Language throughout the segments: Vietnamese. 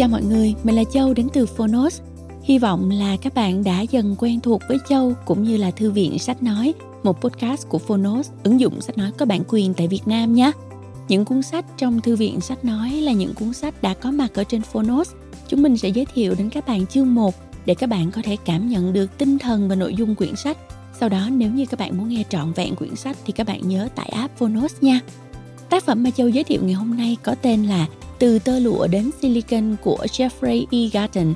Chào mọi người, mình là Châu đến từ Phonos. Hy vọng là các bạn đã dần quen thuộc với Châu cũng như là Thư viện Sách Nói, một podcast của Phonos, ứng dụng sách nói có bản quyền tại Việt Nam nhé. Những cuốn sách trong Thư viện Sách Nói là những cuốn sách đã có mặt ở trên Phonos. Chúng mình sẽ giới thiệu đến các bạn chương 1 để các bạn có thể cảm nhận được tinh thần và nội dung quyển sách. Sau đó nếu như các bạn muốn nghe trọn vẹn quyển sách thì các bạn nhớ tải app Phonos nha. Tác phẩm mà Châu giới thiệu ngày hôm nay có tên là Từ tơ lụa đến silicon của Jeffrey E. Garten.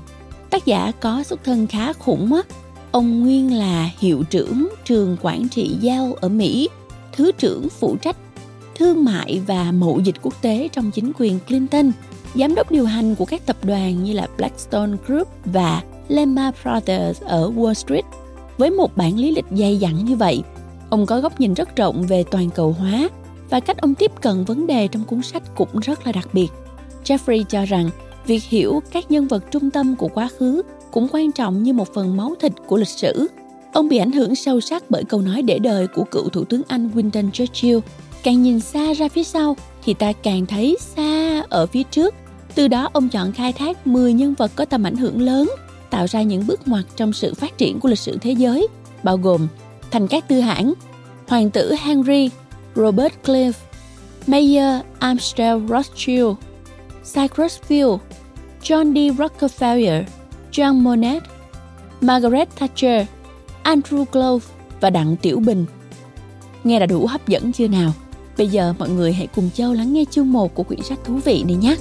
Tác giả có xuất thân khá khủng á. Ông nguyên là hiệu trưởng trường quản trị giao ở Mỹ, thứ trưởng phụ trách thương mại và mậu dịch quốc tế trong chính quyền Clinton, giám đốc điều hành của các tập đoàn như là Blackstone Group và Lehman Brothers ở Wall Street. Với một bản lý lịch dày dặn như vậy, ông có góc nhìn rất rộng về toàn cầu hóa và cách ông tiếp cận vấn đề trong cuốn sách cũng rất là đặc biệt. Jeffrey cho rằng việc hiểu các nhân vật trung tâm của quá khứ cũng quan trọng như một phần máu thịt của lịch sử. Ông bị ảnh hưởng sâu sắc bởi câu nói để đời của cựu thủ tướng Anh Winston Churchill. Càng nhìn xa ra phía sau thì ta càng thấy xa ở phía trước. Từ đó ông chọn khai thác 10 nhân vật có tầm ảnh hưởng lớn, tạo ra những bước ngoặt trong sự phát triển của lịch sử thế giới, bao gồm thành các tư hãng, hoàng tử Henry Robert Cliff, Mayer Amstel Rothschild, Cyrus Field, John D. Rockefeller, John Monnet, Margaret Thatcher, Andrew Grove và Đặng Tiểu Bình. Nghe đã đủ hấp dẫn chưa nào? Bây giờ mọi người hãy cùng Châu lắng nghe chương 1 của quyển sách thú vị này nhé.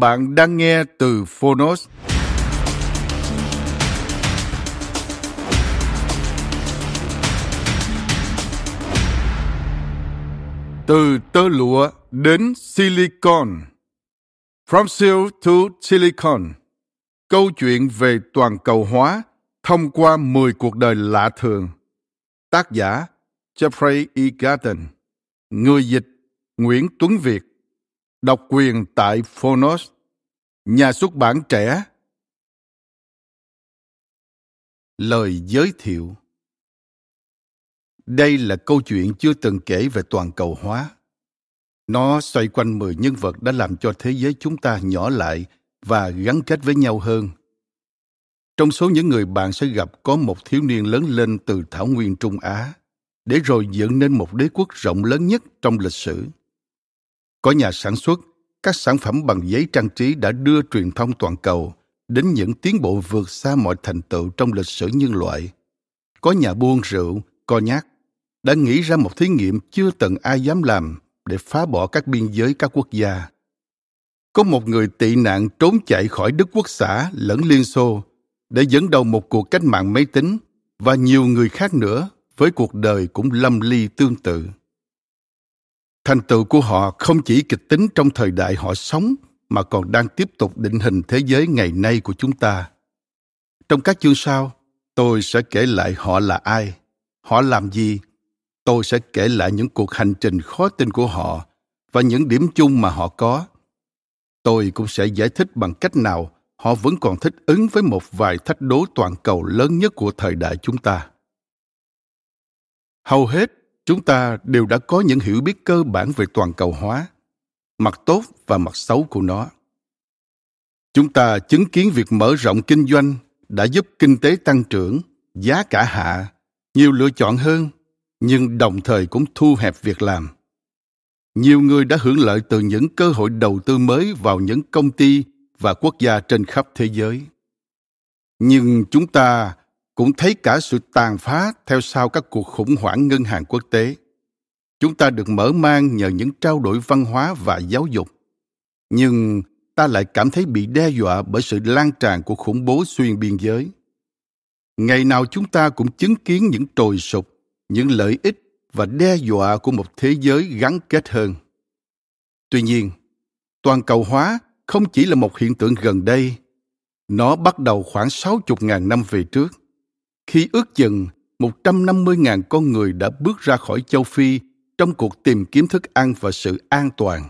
Bạn đang nghe từ Phonos. Từ tơ lụa đến silicon. From silk to silicon. Câu chuyện về toàn cầu hóa thông qua 10 cuộc đời lạ thường. Tác giả Jeffrey E. Garden. Người dịch Nguyễn Tuấn Việt Độc quyền tại Phonos. Nhà xuất bản trẻ. Lời giới thiệu Đây là câu chuyện chưa từng kể về toàn cầu hóa. Nó xoay quanh 10 nhân vật đã làm cho thế giới chúng ta nhỏ lại và gắn kết với nhau hơn. Trong số những người bạn sẽ gặp có một thiếu niên lớn lên từ thảo nguyên Trung Á, để rồi dựng nên một đế quốc rộng lớn nhất trong lịch sử. Có nhà sản xuất, các sản phẩm bằng giấy trang trí đã đưa truyền thông toàn cầu đến những tiến bộ vượt xa mọi thành tựu trong lịch sử nhân loại. Có nhà buôn rượu, co nhát, đã nghĩ ra một thí nghiệm chưa từng ai dám làm để phá bỏ các biên giới các quốc gia. Có một người tị nạn trốn chạy khỏi Đức Quốc xã lẫn Liên Xô để dẫn đầu một cuộc cách mạng máy tính và nhiều người khác nữa với cuộc đời cũng lâm ly tương tự. Thành tựu của họ không chỉ kịch tính trong thời đại họ sống mà còn đang tiếp tục định hình thế giới ngày nay của chúng ta. Trong các chương sau, tôi sẽ kể lại họ là ai, họ làm gì. Tôi sẽ kể lại những cuộc hành trình khó tin của họ và những điểm chung mà họ có. Tôi cũng sẽ giải thích bằng cách nào họ vẫn còn thích ứng với một vài thách đố toàn cầu lớn nhất của thời đại chúng ta. Hầu hết chúng ta đều đã có những hiểu biết cơ bản về toàn cầu hóa, mặt tốt và mặt xấu của nó. Chúng ta chứng kiến việc mở rộng kinh doanh đã giúp kinh tế tăng trưởng, giá cả hạ, nhiều lựa chọn hơn, nhưng đồng thời cũng thu hẹp việc làm. Nhiều người đã hưởng lợi từ những cơ hội đầu tư mới vào những công ty và quốc gia trên khắp thế giới. Nhưng chúng ta cũng thấy cả sự tàn phá theo sau các cuộc khủng hoảng ngân hàng quốc tế. Chúng ta được mở mang nhờ những trao đổi văn hóa và giáo dục. Nhưng ta lại cảm thấy bị đe dọa bởi sự lan tràn của khủng bố xuyên biên giới. Ngày nào chúng ta cũng chứng kiến những trồi sụp, những lợi ích và đe dọa của một thế giới gắn kết hơn. Tuy nhiên, toàn cầu hóa không chỉ là một hiện tượng gần đây. Nó bắt đầu khoảng 60.000 năm về trước khi ước chừng 150.000 con người đã bước ra khỏi châu Phi trong cuộc tìm kiếm thức ăn và sự an toàn.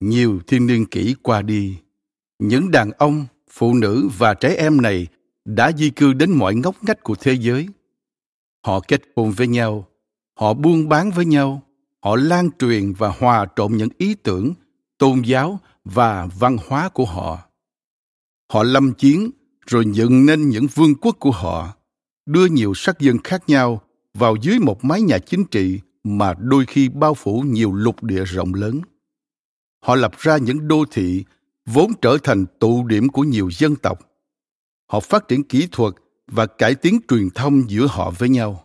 Nhiều thiên niên kỷ qua đi, những đàn ông, phụ nữ và trẻ em này đã di cư đến mọi ngóc ngách của thế giới. Họ kết hôn với nhau, họ buôn bán với nhau, họ lan truyền và hòa trộn những ý tưởng, tôn giáo và văn hóa của họ. Họ lâm chiến rồi dựng nên những vương quốc của họ, đưa nhiều sắc dân khác nhau vào dưới một mái nhà chính trị mà đôi khi bao phủ nhiều lục địa rộng lớn. Họ lập ra những đô thị vốn trở thành tụ điểm của nhiều dân tộc. Họ phát triển kỹ thuật và cải tiến truyền thông giữa họ với nhau.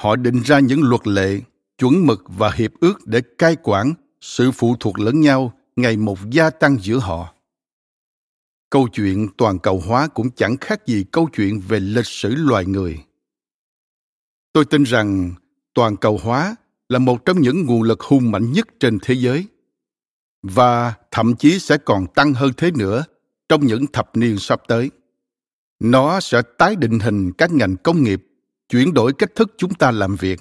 Họ định ra những luật lệ, chuẩn mực và hiệp ước để cai quản sự phụ thuộc lẫn nhau ngày một gia tăng giữa họ. Câu chuyện toàn cầu hóa cũng chẳng khác gì câu chuyện về lịch sử loài người. Tôi tin rằng toàn cầu hóa là một trong những nguồn lực hùng mạnh nhất trên thế giới và thậm chí sẽ còn tăng hơn thế nữa trong những thập niên sắp tới. Nó sẽ tái định hình các ngành công nghiệp, chuyển đổi cách thức chúng ta làm việc,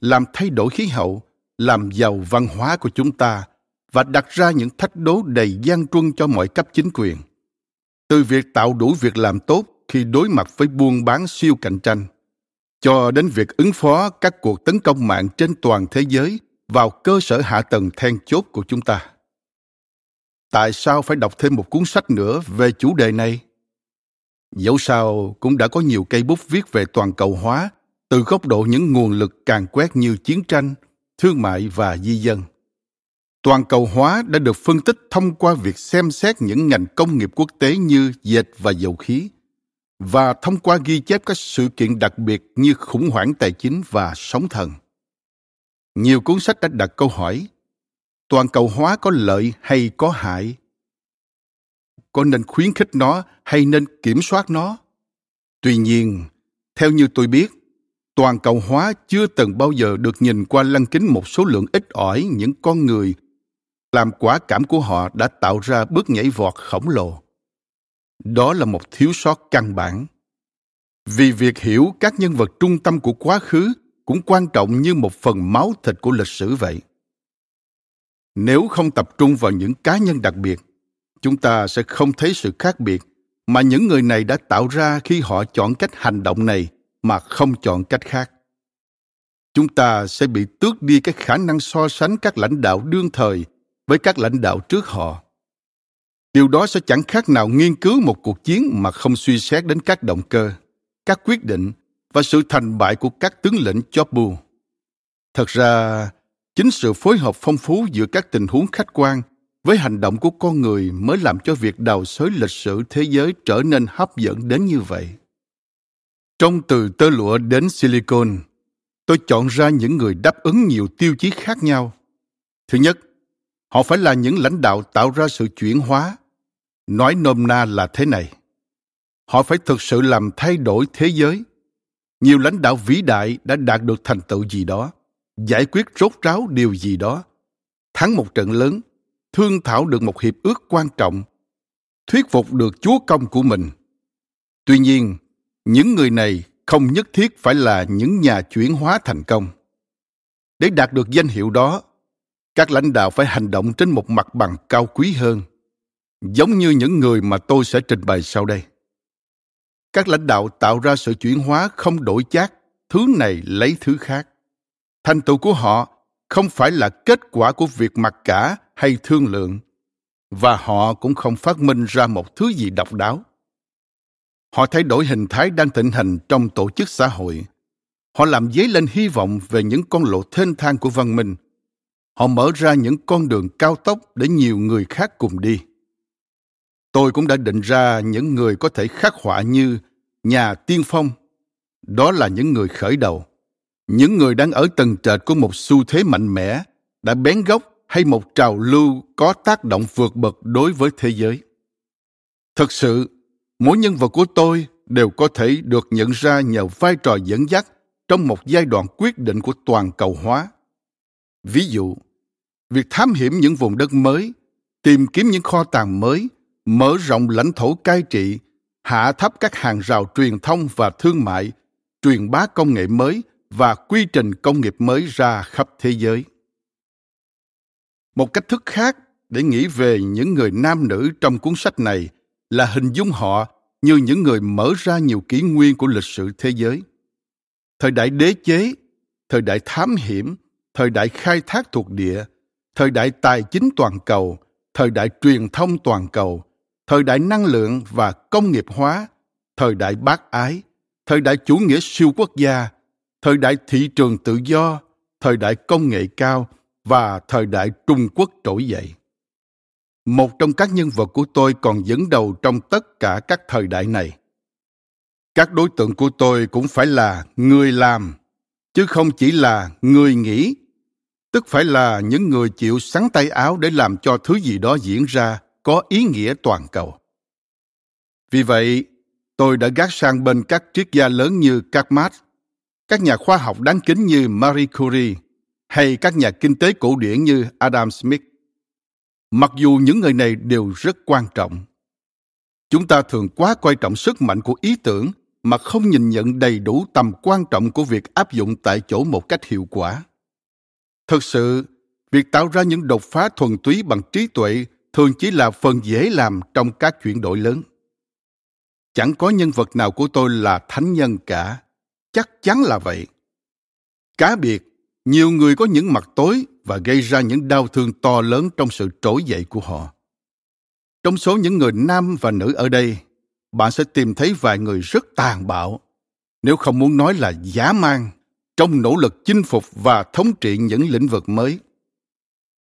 làm thay đổi khí hậu, làm giàu văn hóa của chúng ta và đặt ra những thách đố đầy gian truân cho mọi cấp chính quyền. Từ việc tạo đủ việc làm tốt khi đối mặt với buôn bán siêu cạnh tranh, cho đến việc ứng phó các cuộc tấn công mạng trên toàn thế giới vào cơ sở hạ tầng then chốt của chúng ta. Tại sao phải đọc thêm một cuốn sách nữa về chủ đề này? Dẫu sao cũng đã có nhiều cây bút viết về toàn cầu hóa từ góc độ những nguồn lực càng quét như chiến tranh thương mại và di dân toàn cầu hóa đã được phân tích thông qua việc xem xét những ngành công nghiệp quốc tế như dệt và dầu khí, và thông qua ghi chép các sự kiện đặc biệt như khủng hoảng tài chính và sóng thần. Nhiều cuốn sách đã đặt câu hỏi, toàn cầu hóa có lợi hay có hại? Có nên khuyến khích nó hay nên kiểm soát nó? Tuy nhiên, theo như tôi biết, toàn cầu hóa chưa từng bao giờ được nhìn qua lăng kính một số lượng ít ỏi những con người làm quả cảm của họ đã tạo ra bước nhảy vọt khổng lồ. Đó là một thiếu sót căn bản. Vì việc hiểu các nhân vật trung tâm của quá khứ cũng quan trọng như một phần máu thịt của lịch sử vậy. Nếu không tập trung vào những cá nhân đặc biệt, chúng ta sẽ không thấy sự khác biệt mà những người này đã tạo ra khi họ chọn cách hành động này mà không chọn cách khác. Chúng ta sẽ bị tước đi cái khả năng so sánh các lãnh đạo đương thời với các lãnh đạo trước họ. Điều đó sẽ chẳng khác nào nghiên cứu một cuộc chiến mà không suy xét đến các động cơ, các quyết định và sự thành bại của các tướng lĩnh chóp bu thật ra, chính sự phối hợp phong phú giữa các tình huống khách quan với hành động của con người mới làm cho việc đào xới lịch sử thế giới trở nên hấp dẫn đến như vậy. Trong từ tơ lụa đến silicon, tôi chọn ra những người đáp ứng nhiều tiêu chí khác nhau. Thứ nhất họ phải là những lãnh đạo tạo ra sự chuyển hóa. Nói nôm na là thế này. Họ phải thực sự làm thay đổi thế giới. Nhiều lãnh đạo vĩ đại đã đạt được thành tựu gì đó, giải quyết rốt ráo điều gì đó, thắng một trận lớn, thương thảo được một hiệp ước quan trọng, thuyết phục được chúa công của mình. Tuy nhiên, những người này không nhất thiết phải là những nhà chuyển hóa thành công. Để đạt được danh hiệu đó các lãnh đạo phải hành động trên một mặt bằng cao quý hơn, giống như những người mà tôi sẽ trình bày sau đây. Các lãnh đạo tạo ra sự chuyển hóa không đổi chác, thứ này lấy thứ khác. Thành tựu của họ không phải là kết quả của việc mặc cả hay thương lượng, và họ cũng không phát minh ra một thứ gì độc đáo. Họ thay đổi hình thái đang thịnh hành trong tổ chức xã hội. Họ làm dấy lên hy vọng về những con lộ thênh thang của văn minh họ mở ra những con đường cao tốc để nhiều người khác cùng đi. Tôi cũng đã định ra những người có thể khắc họa như nhà tiên phong. Đó là những người khởi đầu. Những người đang ở tầng trệt của một xu thế mạnh mẽ đã bén gốc hay một trào lưu có tác động vượt bậc đối với thế giới. Thật sự, mỗi nhân vật của tôi đều có thể được nhận ra nhờ vai trò dẫn dắt trong một giai đoạn quyết định của toàn cầu hóa. Ví dụ việc thám hiểm những vùng đất mới tìm kiếm những kho tàng mới mở rộng lãnh thổ cai trị hạ thấp các hàng rào truyền thông và thương mại truyền bá công nghệ mới và quy trình công nghiệp mới ra khắp thế giới một cách thức khác để nghĩ về những người nam nữ trong cuốn sách này là hình dung họ như những người mở ra nhiều kỷ nguyên của lịch sử thế giới. Thời đại đế chế, thời đại thám hiểm, thời đại khai thác thuộc địa, thời đại tài chính toàn cầu, thời đại truyền thông toàn cầu, thời đại năng lượng và công nghiệp hóa, thời đại bác ái, thời đại chủ nghĩa siêu quốc gia, thời đại thị trường tự do, thời đại công nghệ cao và thời đại Trung Quốc trỗi dậy. Một trong các nhân vật của tôi còn dẫn đầu trong tất cả các thời đại này. Các đối tượng của tôi cũng phải là người làm, chứ không chỉ là người nghĩ, tức phải là những người chịu sắn tay áo để làm cho thứ gì đó diễn ra có ý nghĩa toàn cầu. Vì vậy, tôi đã gác sang bên các triết gia lớn như Karl Marx, các nhà khoa học đáng kính như Marie Curie hay các nhà kinh tế cổ điển như Adam Smith. Mặc dù những người này đều rất quan trọng, chúng ta thường quá coi trọng sức mạnh của ý tưởng mà không nhìn nhận đầy đủ tầm quan trọng của việc áp dụng tại chỗ một cách hiệu quả. Thực sự, việc tạo ra những đột phá thuần túy bằng trí tuệ thường chỉ là phần dễ làm trong các chuyển đổi lớn. Chẳng có nhân vật nào của tôi là thánh nhân cả, chắc chắn là vậy. Cá biệt, nhiều người có những mặt tối và gây ra những đau thương to lớn trong sự trỗi dậy của họ. Trong số những người nam và nữ ở đây, bạn sẽ tìm thấy vài người rất tàn bạo, nếu không muốn nói là giả man, trong nỗ lực chinh phục và thống trị những lĩnh vực mới.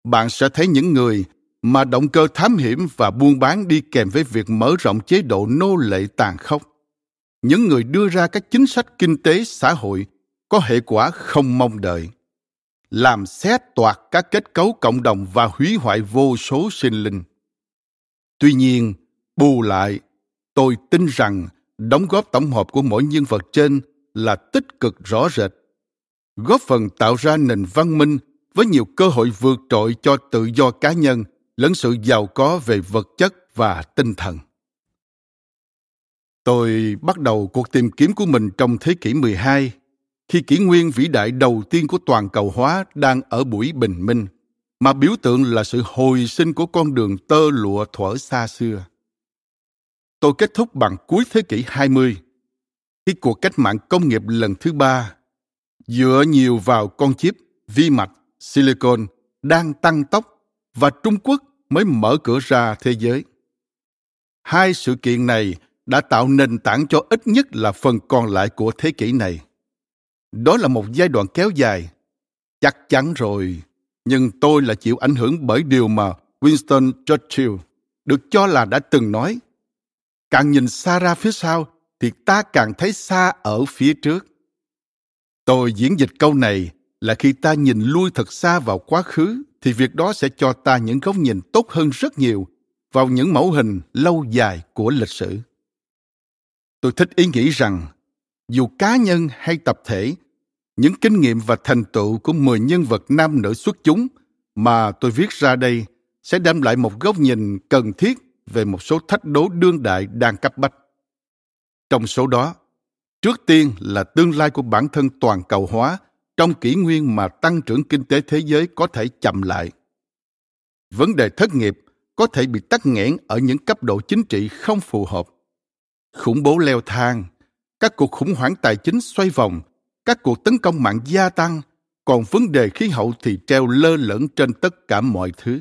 Bạn sẽ thấy những người mà động cơ thám hiểm và buôn bán đi kèm với việc mở rộng chế độ nô lệ tàn khốc. Những người đưa ra các chính sách kinh tế xã hội có hệ quả không mong đợi làm xé toạc các kết cấu cộng đồng và hủy hoại vô số sinh linh. Tuy nhiên, bù lại, tôi tin rằng đóng góp tổng hợp của mỗi nhân vật trên là tích cực rõ rệt, góp phần tạo ra nền văn minh với nhiều cơ hội vượt trội cho tự do cá nhân lẫn sự giàu có về vật chất và tinh thần. Tôi bắt đầu cuộc tìm kiếm của mình trong thế kỷ 12 khi kỷ nguyên vĩ đại đầu tiên của toàn cầu hóa đang ở buổi bình minh, mà biểu tượng là sự hồi sinh của con đường tơ lụa thuở xa xưa. Tôi kết thúc bằng cuối thế kỷ 20, khi cuộc cách mạng công nghiệp lần thứ ba, dựa nhiều vào con chip, vi mạch, silicon đang tăng tốc và Trung Quốc mới mở cửa ra thế giới. Hai sự kiện này đã tạo nền tảng cho ít nhất là phần còn lại của thế kỷ này. Đó là một giai đoạn kéo dài. Chắc chắn rồi nhưng tôi là chịu ảnh hưởng bởi điều mà winston churchill được cho là đã từng nói. Càng nhìn xa ra phía sau thì ta càng thấy xa ở phía trước tôi diễn dịch câu này là khi ta nhìn lui thật xa vào quá khứ thì việc đó sẽ cho ta những góc nhìn tốt hơn rất nhiều vào những mẫu hình lâu dài của lịch sử tôi thích ý nghĩ rằng dù cá nhân hay tập thể những kinh nghiệm và thành tựu của 10 nhân vật nam nữ xuất chúng mà tôi viết ra đây sẽ đem lại một góc nhìn cần thiết về một số thách đố đương đại đang cấp bách. Trong số đó, trước tiên là tương lai của bản thân toàn cầu hóa trong kỷ nguyên mà tăng trưởng kinh tế thế giới có thể chậm lại. Vấn đề thất nghiệp có thể bị tắc nghẽn ở những cấp độ chính trị không phù hợp. Khủng bố leo thang, các cuộc khủng hoảng tài chính xoay vòng các cuộc tấn công mạng gia tăng còn vấn đề khí hậu thì treo lơ lửng trên tất cả mọi thứ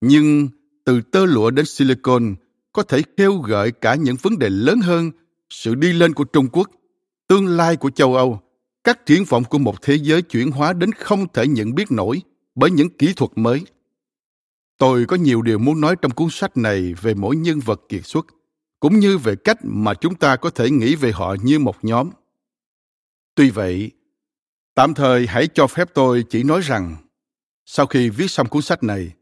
nhưng từ tơ lụa đến silicon có thể kêu gợi cả những vấn đề lớn hơn sự đi lên của trung quốc tương lai của châu âu các triển vọng của một thế giới chuyển hóa đến không thể nhận biết nổi bởi những kỹ thuật mới. Tôi có nhiều điều muốn nói trong cuốn sách này về mỗi nhân vật kiệt xuất cũng như về cách mà chúng ta có thể nghĩ về họ như một nhóm. Tuy vậy, tạm thời hãy cho phép tôi chỉ nói rằng, sau khi viết xong cuốn sách này,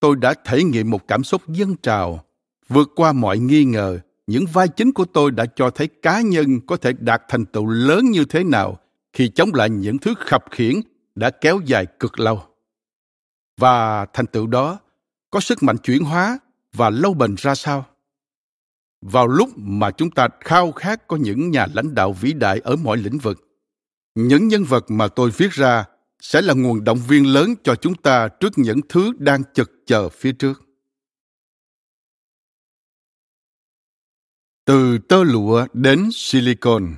tôi đã thể nghiệm một cảm xúc dân trào, vượt qua mọi nghi ngờ, những vai chính của tôi đã cho thấy cá nhân có thể đạt thành tựu lớn như thế nào khi chống lại những thứ khập khiển đã kéo dài cực lâu. Và thành tựu đó có sức mạnh chuyển hóa và lâu bền ra sao? Vào lúc mà chúng ta khao khát có những nhà lãnh đạo vĩ đại ở mọi lĩnh vực, những nhân vật mà tôi viết ra sẽ là nguồn động viên lớn cho chúng ta trước những thứ đang chực chờ phía trước Từ tơ lụa đến silicon.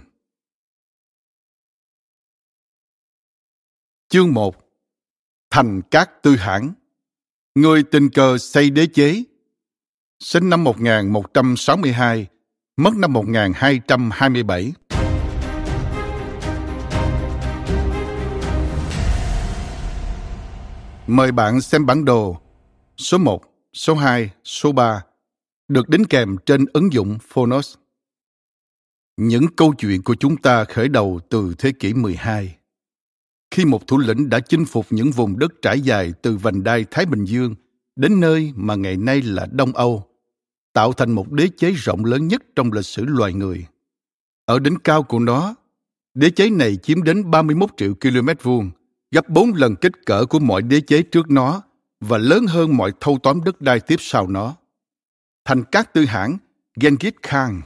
Chương 1 Thành các tư hãng Người tình cờ xây đế chế Sinh năm 1162, mất năm 1227. Mời bạn xem bản đồ số 1, số 2, số 3 được đính kèm trên ứng dụng Phonos. Những câu chuyện của chúng ta khởi đầu từ thế kỷ 12. Khi một thủ lĩnh đã chinh phục những vùng đất trải dài từ vành đai Thái Bình Dương đến nơi mà ngày nay là Đông Âu, tạo thành một đế chế rộng lớn nhất trong lịch sử loài người. Ở đỉnh cao của nó, đế chế này chiếm đến 31 triệu km vuông, gấp 4 lần kích cỡ của mọi đế chế trước nó và lớn hơn mọi thâu tóm đất đai tiếp sau nó. Thành các tư hãng, Genghis Khan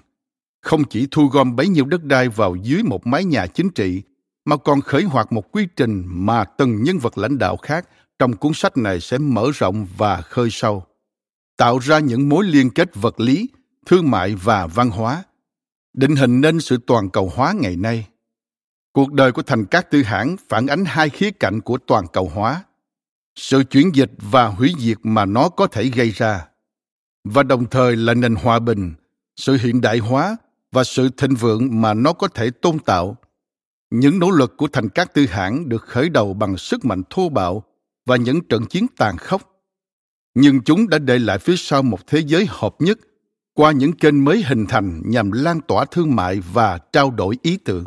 không chỉ thu gom bấy nhiêu đất đai vào dưới một mái nhà chính trị, mà còn khởi hoạt một quy trình mà từng nhân vật lãnh đạo khác trong cuốn sách này sẽ mở rộng và khơi sâu, tạo ra những mối liên kết vật lý, thương mại và văn hóa, định hình nên sự toàn cầu hóa ngày nay. Cuộc đời của thành các tư hãng phản ánh hai khía cạnh của toàn cầu hóa, sự chuyển dịch và hủy diệt mà nó có thể gây ra và đồng thời là nền hòa bình, sự hiện đại hóa và sự thịnh vượng mà nó có thể tôn tạo. Những nỗ lực của thành các tư hãng được khởi đầu bằng sức mạnh thô bạo và những trận chiến tàn khốc. Nhưng chúng đã để lại phía sau một thế giới hợp nhất qua những kênh mới hình thành nhằm lan tỏa thương mại và trao đổi ý tưởng.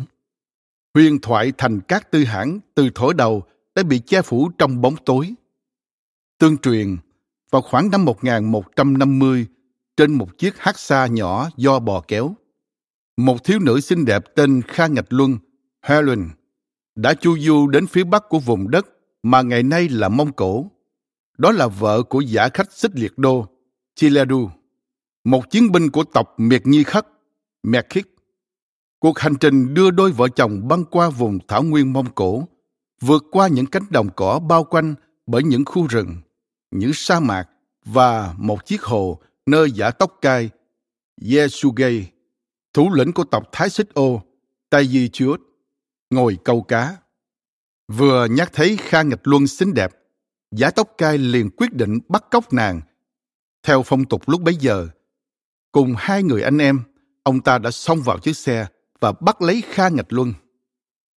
Huyền thoại thành các tư hãng từ thổi đầu đã bị che phủ trong bóng tối. Tương truyền vào khoảng năm 1150 trên một chiếc hát xa nhỏ do bò kéo. Một thiếu nữ xinh đẹp tên Kha Ngạch Luân, Helen, đã chu du đến phía bắc của vùng đất mà ngày nay là Mông Cổ. Đó là vợ của giả khách xích liệt đô, Chiladu, một chiến binh của tộc Miệt Nhi Khắc, Mekik. Cuộc hành trình đưa đôi vợ chồng băng qua vùng thảo nguyên Mông Cổ, vượt qua những cánh đồng cỏ bao quanh bởi những khu rừng những sa mạc và một chiếc hồ nơi giả tóc cai Yesuge, thủ lĩnh của tộc Thái Xích Ô, Tay Di Chuốt, ngồi câu cá. Vừa nhắc thấy Kha Nghịch Luân xinh đẹp, giả tóc cai liền quyết định bắt cóc nàng. Theo phong tục lúc bấy giờ, cùng hai người anh em, ông ta đã xông vào chiếc xe và bắt lấy Kha Nghịch Luân.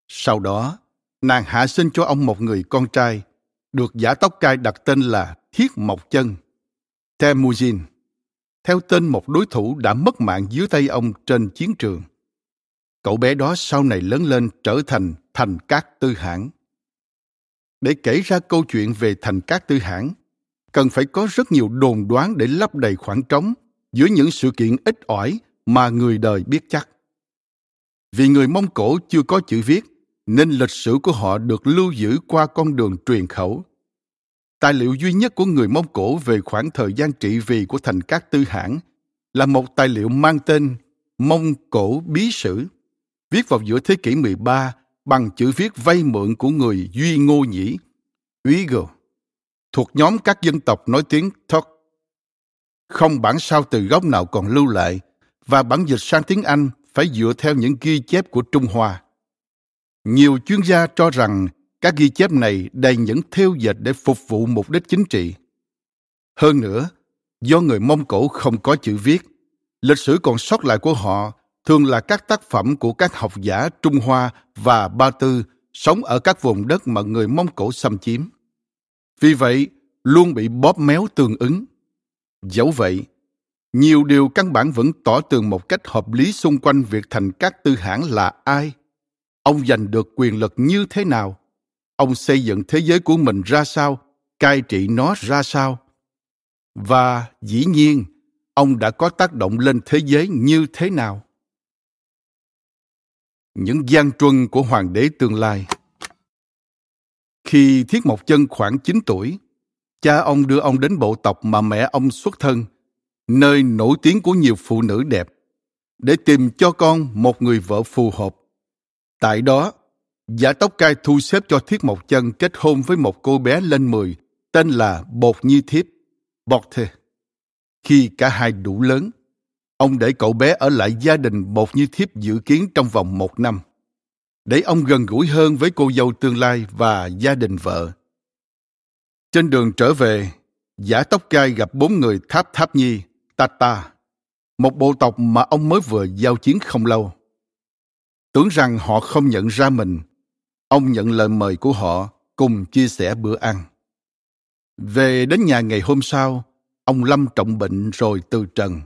Sau đó, nàng hạ sinh cho ông một người con trai, được giả tóc cai đặt tên là Thiết Mộc Chân, Temujin, theo tên một đối thủ đã mất mạng dưới tay ông trên chiến trường. Cậu bé đó sau này lớn lên trở thành thành cát tư hãng. Để kể ra câu chuyện về thành cát tư hãng, cần phải có rất nhiều đồn đoán để lấp đầy khoảng trống giữa những sự kiện ít ỏi mà người đời biết chắc. Vì người Mông Cổ chưa có chữ viết, nên lịch sử của họ được lưu giữ qua con đường truyền khẩu Tài liệu duy nhất của người Mông Cổ về khoảng thời gian trị vì của thành các tư hãng là một tài liệu mang tên Mông Cổ Bí Sử, viết vào giữa thế kỷ 13 bằng chữ viết vay mượn của người Duy Ngô Nhĩ, Uyghur, thuộc nhóm các dân tộc nói tiếng Tok. Không bản sao từ gốc nào còn lưu lại và bản dịch sang tiếng Anh phải dựa theo những ghi chép của Trung Hoa. Nhiều chuyên gia cho rằng các ghi chép này đầy những theo dệt để phục vụ mục đích chính trị. Hơn nữa, do người Mông Cổ không có chữ viết, lịch sử còn sót lại của họ thường là các tác phẩm của các học giả Trung Hoa và Ba Tư sống ở các vùng đất mà người Mông Cổ xâm chiếm. Vì vậy, luôn bị bóp méo tương ứng. Dẫu vậy, nhiều điều căn bản vẫn tỏ tường một cách hợp lý xung quanh việc thành các tư hãng là ai, ông giành được quyền lực như thế nào, ông xây dựng thế giới của mình ra sao? Cai trị nó ra sao? Và dĩ nhiên, ông đã có tác động lên thế giới như thế nào? Những gian truân của hoàng đế tương lai. Khi thiết mộc chân khoảng 9 tuổi, cha ông đưa ông đến bộ tộc mà mẹ ông xuất thân, nơi nổi tiếng của nhiều phụ nữ đẹp, để tìm cho con một người vợ phù hợp. Tại đó Giả tóc cai thu xếp cho Thiết Mộc Chân kết hôn với một cô bé lên mười tên là Bột Nhi Thiếp, Bọt Thê. Khi cả hai đủ lớn, ông để cậu bé ở lại gia đình Bột Nhi Thiếp dự kiến trong vòng một năm, để ông gần gũi hơn với cô dâu tương lai và gia đình vợ. Trên đường trở về, giả tóc cai gặp bốn người Tháp Tháp Nhi, Tata, một bộ tộc mà ông mới vừa giao chiến không lâu. Tưởng rằng họ không nhận ra mình, ông nhận lời mời của họ cùng chia sẻ bữa ăn. Về đến nhà ngày hôm sau, ông Lâm trọng bệnh rồi từ trần.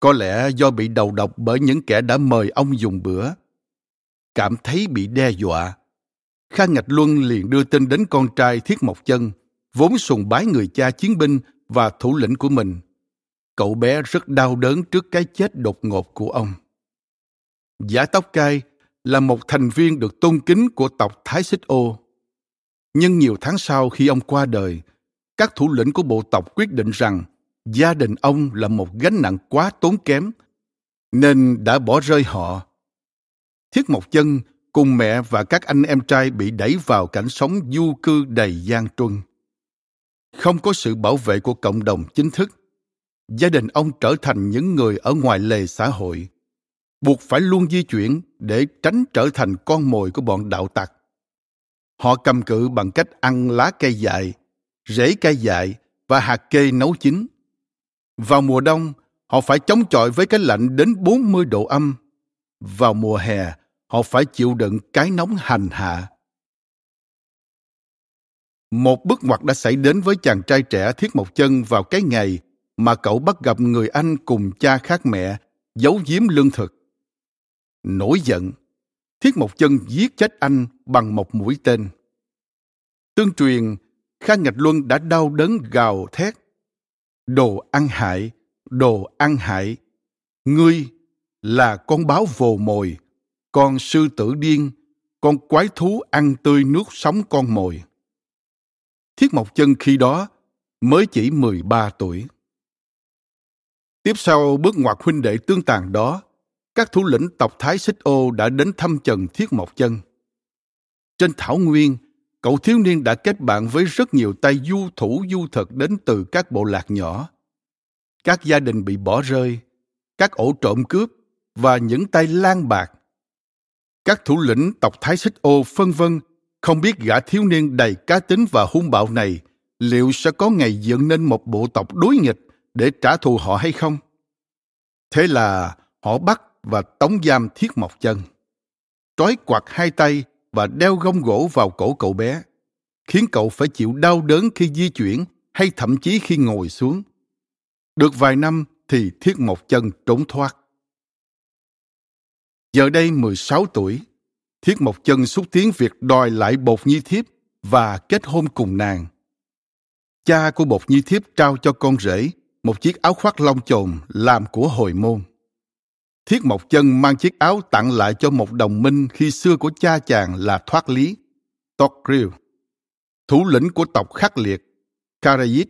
Có lẽ do bị đầu độc bởi những kẻ đã mời ông dùng bữa. Cảm thấy bị đe dọa. kha Ngạch Luân liền đưa tin đến con trai Thiết Mộc Chân, vốn sùng bái người cha chiến binh và thủ lĩnh của mình. Cậu bé rất đau đớn trước cái chết đột ngột của ông. Giả Tóc Cai là một thành viên được tôn kính của tộc Thái Xích Ô. Nhưng nhiều tháng sau khi ông qua đời, các thủ lĩnh của bộ tộc quyết định rằng gia đình ông là một gánh nặng quá tốn kém, nên đã bỏ rơi họ. Thiết Mộc Chân cùng mẹ và các anh em trai bị đẩy vào cảnh sống du cư đầy gian truân. Không có sự bảo vệ của cộng đồng chính thức, gia đình ông trở thành những người ở ngoài lề xã hội, buộc phải luôn di chuyển để tránh trở thành con mồi của bọn đạo tặc. Họ cầm cự bằng cách ăn lá cây dại, rễ cây dại và hạt kê nấu chín. Vào mùa đông, họ phải chống chọi với cái lạnh đến 40 độ âm. Vào mùa hè, họ phải chịu đựng cái nóng hành hạ. Một bước ngoặt đã xảy đến với chàng trai trẻ Thiết Mộc Chân vào cái ngày mà cậu bắt gặp người anh cùng cha khác mẹ giấu giếm lương thực. Nổi giận, Thiết Mộc Chân giết chết anh bằng một mũi tên. Tương truyền, Khang Ngạch Luân đã đau đớn gào thét. Đồ ăn hại, đồ ăn hại. Ngươi là con báo vồ mồi, con sư tử điên, con quái thú ăn tươi nước sống con mồi. Thiết Mộc Chân khi đó mới chỉ 13 tuổi. Tiếp sau bước ngoặt huynh đệ tương tàn đó, các thủ lĩnh tộc Thái Xích Ô đã đến thăm Trần Thiết Mộc Chân. Trên thảo nguyên, cậu thiếu niên đã kết bạn với rất nhiều tay du thủ du thực đến từ các bộ lạc nhỏ. Các gia đình bị bỏ rơi, các ổ trộm cướp và những tay lang bạc. Các thủ lĩnh tộc Thái Xích Ô phân vân không biết gã thiếu niên đầy cá tính và hung bạo này liệu sẽ có ngày dựng nên một bộ tộc đối nghịch để trả thù họ hay không? Thế là họ bắt và tống giam Thiết Mộc Chân. Trói quạt hai tay và đeo gông gỗ vào cổ cậu bé, khiến cậu phải chịu đau đớn khi di chuyển hay thậm chí khi ngồi xuống. Được vài năm thì Thiết Mộc Chân trốn thoát. Giờ đây 16 tuổi, Thiết Mộc Chân xúc tiến việc đòi lại bột nhi thiếp và kết hôn cùng nàng. Cha của bột nhi thiếp trao cho con rể một chiếc áo khoác lông chồn làm của hồi môn. Thiết Mộc Chân mang chiếc áo tặng lại cho một đồng minh khi xưa của cha chàng là Thoát Lý, Tokrill, thủ lĩnh của tộc khắc liệt, Karajit.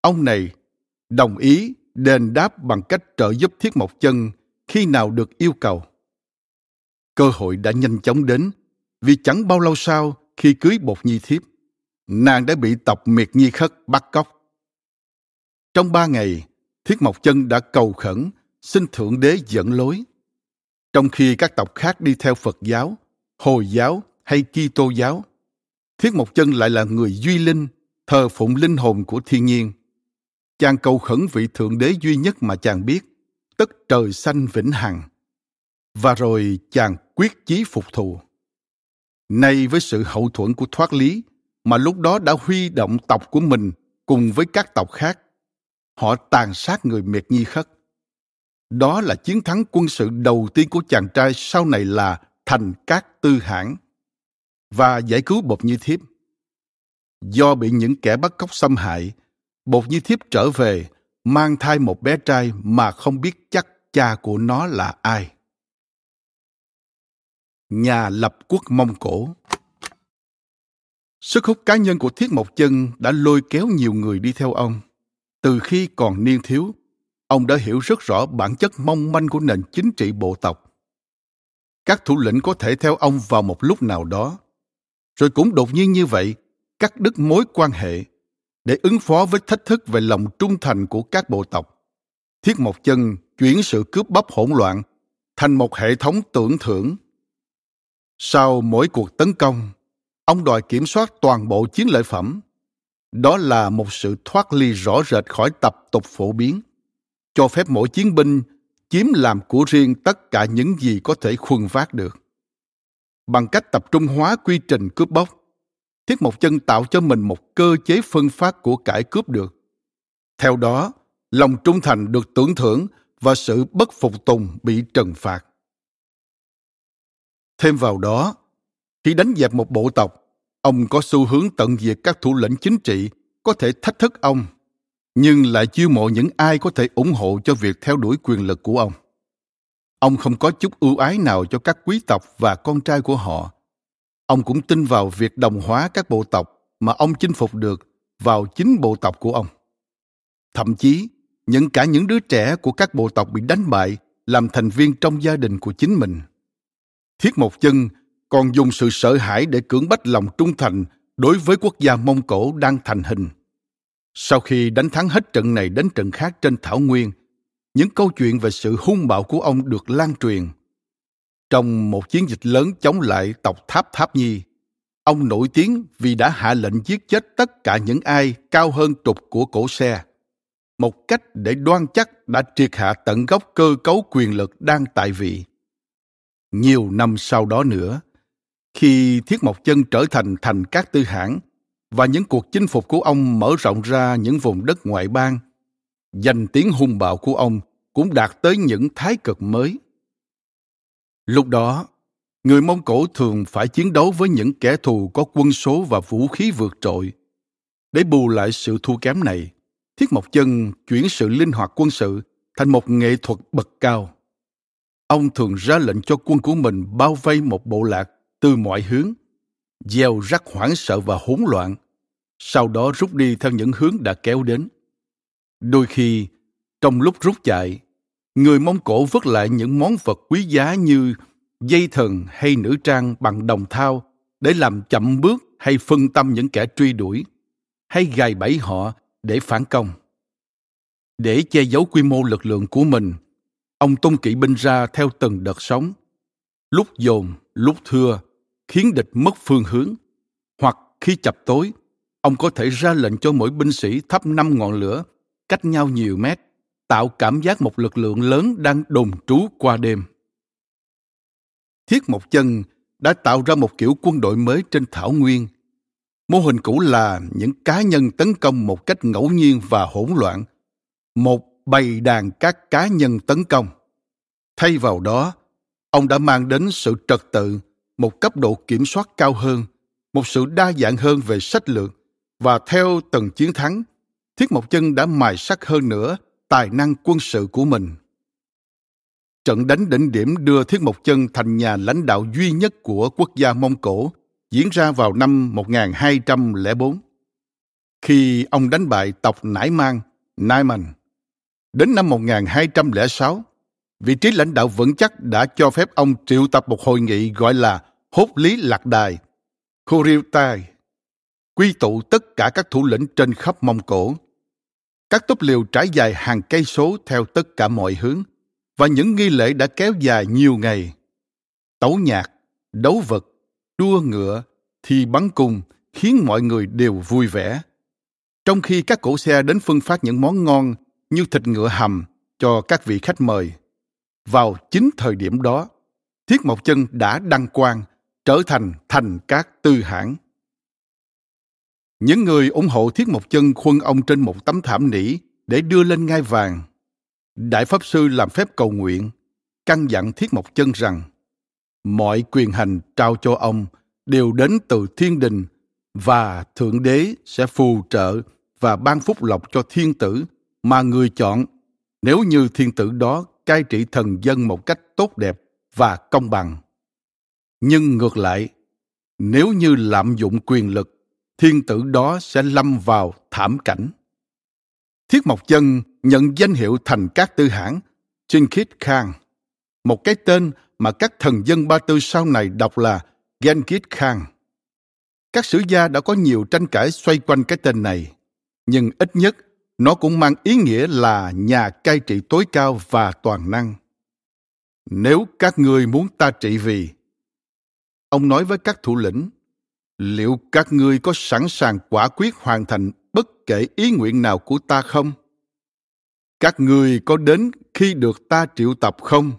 Ông này đồng ý đền đáp bằng cách trợ giúp Thiết Mộc Chân khi nào được yêu cầu. Cơ hội đã nhanh chóng đến vì chẳng bao lâu sau khi cưới bột nhi thiếp, nàng đã bị tộc miệt nhi khất bắt cóc. Trong ba ngày, Thiết Mộc Chân đã cầu khẩn xin Thượng Đế dẫn lối. Trong khi các tộc khác đi theo Phật giáo, Hồi giáo hay Kitô giáo, Thiết Mộc Chân lại là người duy linh, thờ phụng linh hồn của thiên nhiên. Chàng cầu khẩn vị Thượng Đế duy nhất mà chàng biết, tất trời xanh vĩnh hằng. Và rồi chàng quyết chí phục thù. Nay với sự hậu thuẫn của thoát lý, mà lúc đó đã huy động tộc của mình cùng với các tộc khác, họ tàn sát người miệt nhi khất đó là chiến thắng quân sự đầu tiên của chàng trai sau này là thành các tư hãn và giải cứu bột như thiếp. Do bị những kẻ bắt cóc xâm hại, bột như thiếp trở về mang thai một bé trai mà không biết chắc cha của nó là ai. Nhà lập quốc Mông Cổ Sức hút cá nhân của Thiết Mộc Chân đã lôi kéo nhiều người đi theo ông. Từ khi còn niên thiếu, ông đã hiểu rất rõ bản chất mong manh của nền chính trị bộ tộc. Các thủ lĩnh có thể theo ông vào một lúc nào đó, rồi cũng đột nhiên như vậy, cắt đứt mối quan hệ để ứng phó với thách thức về lòng trung thành của các bộ tộc, Thiết Mộc Chân chuyển sự cướp bóc hỗn loạn thành một hệ thống tưởng thưởng. Sau mỗi cuộc tấn công, ông đòi kiểm soát toàn bộ chiến lợi phẩm. Đó là một sự thoát ly rõ rệt khỏi tập tục phổ biến, cho phép mỗi chiến binh chiếm làm của riêng tất cả những gì có thể khuân vác được. Bằng cách tập trung hóa quy trình cướp bóc, Thiết Mộc Chân tạo cho mình một cơ chế phân phát của cải cướp được. Theo đó, lòng trung thành được tưởng thưởng và sự bất phục tùng bị trừng phạt. Thêm vào đó, khi đánh dẹp một bộ tộc, ông có xu hướng tận diệt các thủ lĩnh chính trị có thể thách thức ông, nhưng lại chiêu mộ những ai có thể ủng hộ cho việc theo đuổi quyền lực của ông. Ông không có chút ưu ái nào cho các quý tộc và con trai của họ. Ông cũng tin vào việc đồng hóa các bộ tộc mà ông chinh phục được vào chính bộ tộc của ông. Thậm chí, những cả những đứa trẻ của các bộ tộc bị đánh bại làm thành viên trong gia đình của chính mình. Thiết Mộc Chân còn dùng sự sợ hãi để cưỡng bách lòng trung thành đối với quốc gia Mông Cổ đang thành hình. Sau khi đánh thắng hết trận này đến trận khác trên Thảo Nguyên, những câu chuyện về sự hung bạo của ông được lan truyền. Trong một chiến dịch lớn chống lại tộc Tháp Tháp Nhi, ông nổi tiếng vì đã hạ lệnh giết chết tất cả những ai cao hơn trục của cổ xe một cách để đoan chắc đã triệt hạ tận gốc cơ cấu quyền lực đang tại vị. Nhiều năm sau đó nữa, khi Thiết Mộc Chân trở thành thành các tư hãng và những cuộc chinh phục của ông mở rộng ra những vùng đất ngoại bang, danh tiếng hung bạo của ông cũng đạt tới những thái cực mới. Lúc đó, người Mông Cổ thường phải chiến đấu với những kẻ thù có quân số và vũ khí vượt trội. Để bù lại sự thua kém này, Thiết Mộc Chân chuyển sự linh hoạt quân sự thành một nghệ thuật bậc cao. Ông thường ra lệnh cho quân của mình bao vây một bộ lạc từ mọi hướng, gieo rắc hoảng sợ và hỗn loạn, sau đó rút đi theo những hướng đã kéo đến. Đôi khi, trong lúc rút chạy, người Mông Cổ vứt lại những món vật quý giá như dây thần hay nữ trang bằng đồng thau để làm chậm bước hay phân tâm những kẻ truy đuổi, hay gài bẫy họ để phản công. Để che giấu quy mô lực lượng của mình, ông tung kỵ binh ra theo từng đợt sóng, lúc dồn, lúc thưa, khiến địch mất phương hướng. Hoặc khi chập tối, ông có thể ra lệnh cho mỗi binh sĩ thắp năm ngọn lửa, cách nhau nhiều mét, tạo cảm giác một lực lượng lớn đang đồn trú qua đêm. Thiết Mộc Chân đã tạo ra một kiểu quân đội mới trên thảo nguyên. Mô hình cũ là những cá nhân tấn công một cách ngẫu nhiên và hỗn loạn một bầy đàn các cá nhân tấn công. Thay vào đó ông đã mang đến sự trật tự một cấp độ kiểm soát cao hơn một sự đa dạng hơn về sách lược và theo từng chiến thắng thiết mộc chân đã mài sắc hơn nữa tài năng quân sự của mình trận đánh đỉnh điểm đưa thiết mộc chân thành nhà lãnh đạo duy nhất của quốc gia mông cổ diễn ra vào năm 1204, khi ông đánh bại tộc Nải Mang, Naiman. Đến năm 1206, vị trí lãnh đạo vững chắc đã cho phép ông triệu tập một hội nghị gọi là Hốt Lý Lạc Đài, Khuriutai, quy tụ tất cả các thủ lĩnh trên khắp Mông Cổ. Các túp liều trải dài hàng cây số theo tất cả mọi hướng, và những nghi lễ đã kéo dài nhiều ngày. Tấu nhạc, đấu vật, đua ngựa, thi bắn cung khiến mọi người đều vui vẻ. Trong khi các cổ xe đến phân phát những món ngon như thịt ngựa hầm cho các vị khách mời. Vào chính thời điểm đó, Thiết Mộc Chân đã đăng quang, trở thành thành các tư hãng. Những người ủng hộ Thiết Mộc Chân khuân ông trên một tấm thảm nỉ để đưa lên ngai vàng. Đại Pháp Sư làm phép cầu nguyện, căn dặn Thiết Mộc Chân rằng mọi quyền hành trao cho ông đều đến từ thiên đình và thượng đế sẽ phù trợ và ban phúc lộc cho thiên tử mà người chọn nếu như thiên tử đó cai trị thần dân một cách tốt đẹp và công bằng nhưng ngược lại nếu như lạm dụng quyền lực thiên tử đó sẽ lâm vào thảm cảnh thiết mộc chân nhận danh hiệu thành các tư hãng Chinkit Khan một cái tên mà các thần dân Ba Tư sau này đọc là Genkit Khan. Các sử gia đã có nhiều tranh cãi xoay quanh cái tên này, nhưng ít nhất nó cũng mang ý nghĩa là nhà cai trị tối cao và toàn năng. Nếu các ngươi muốn ta trị vì, ông nói với các thủ lĩnh, liệu các ngươi có sẵn sàng quả quyết hoàn thành bất kể ý nguyện nào của ta không? Các ngươi có đến khi được ta triệu tập không?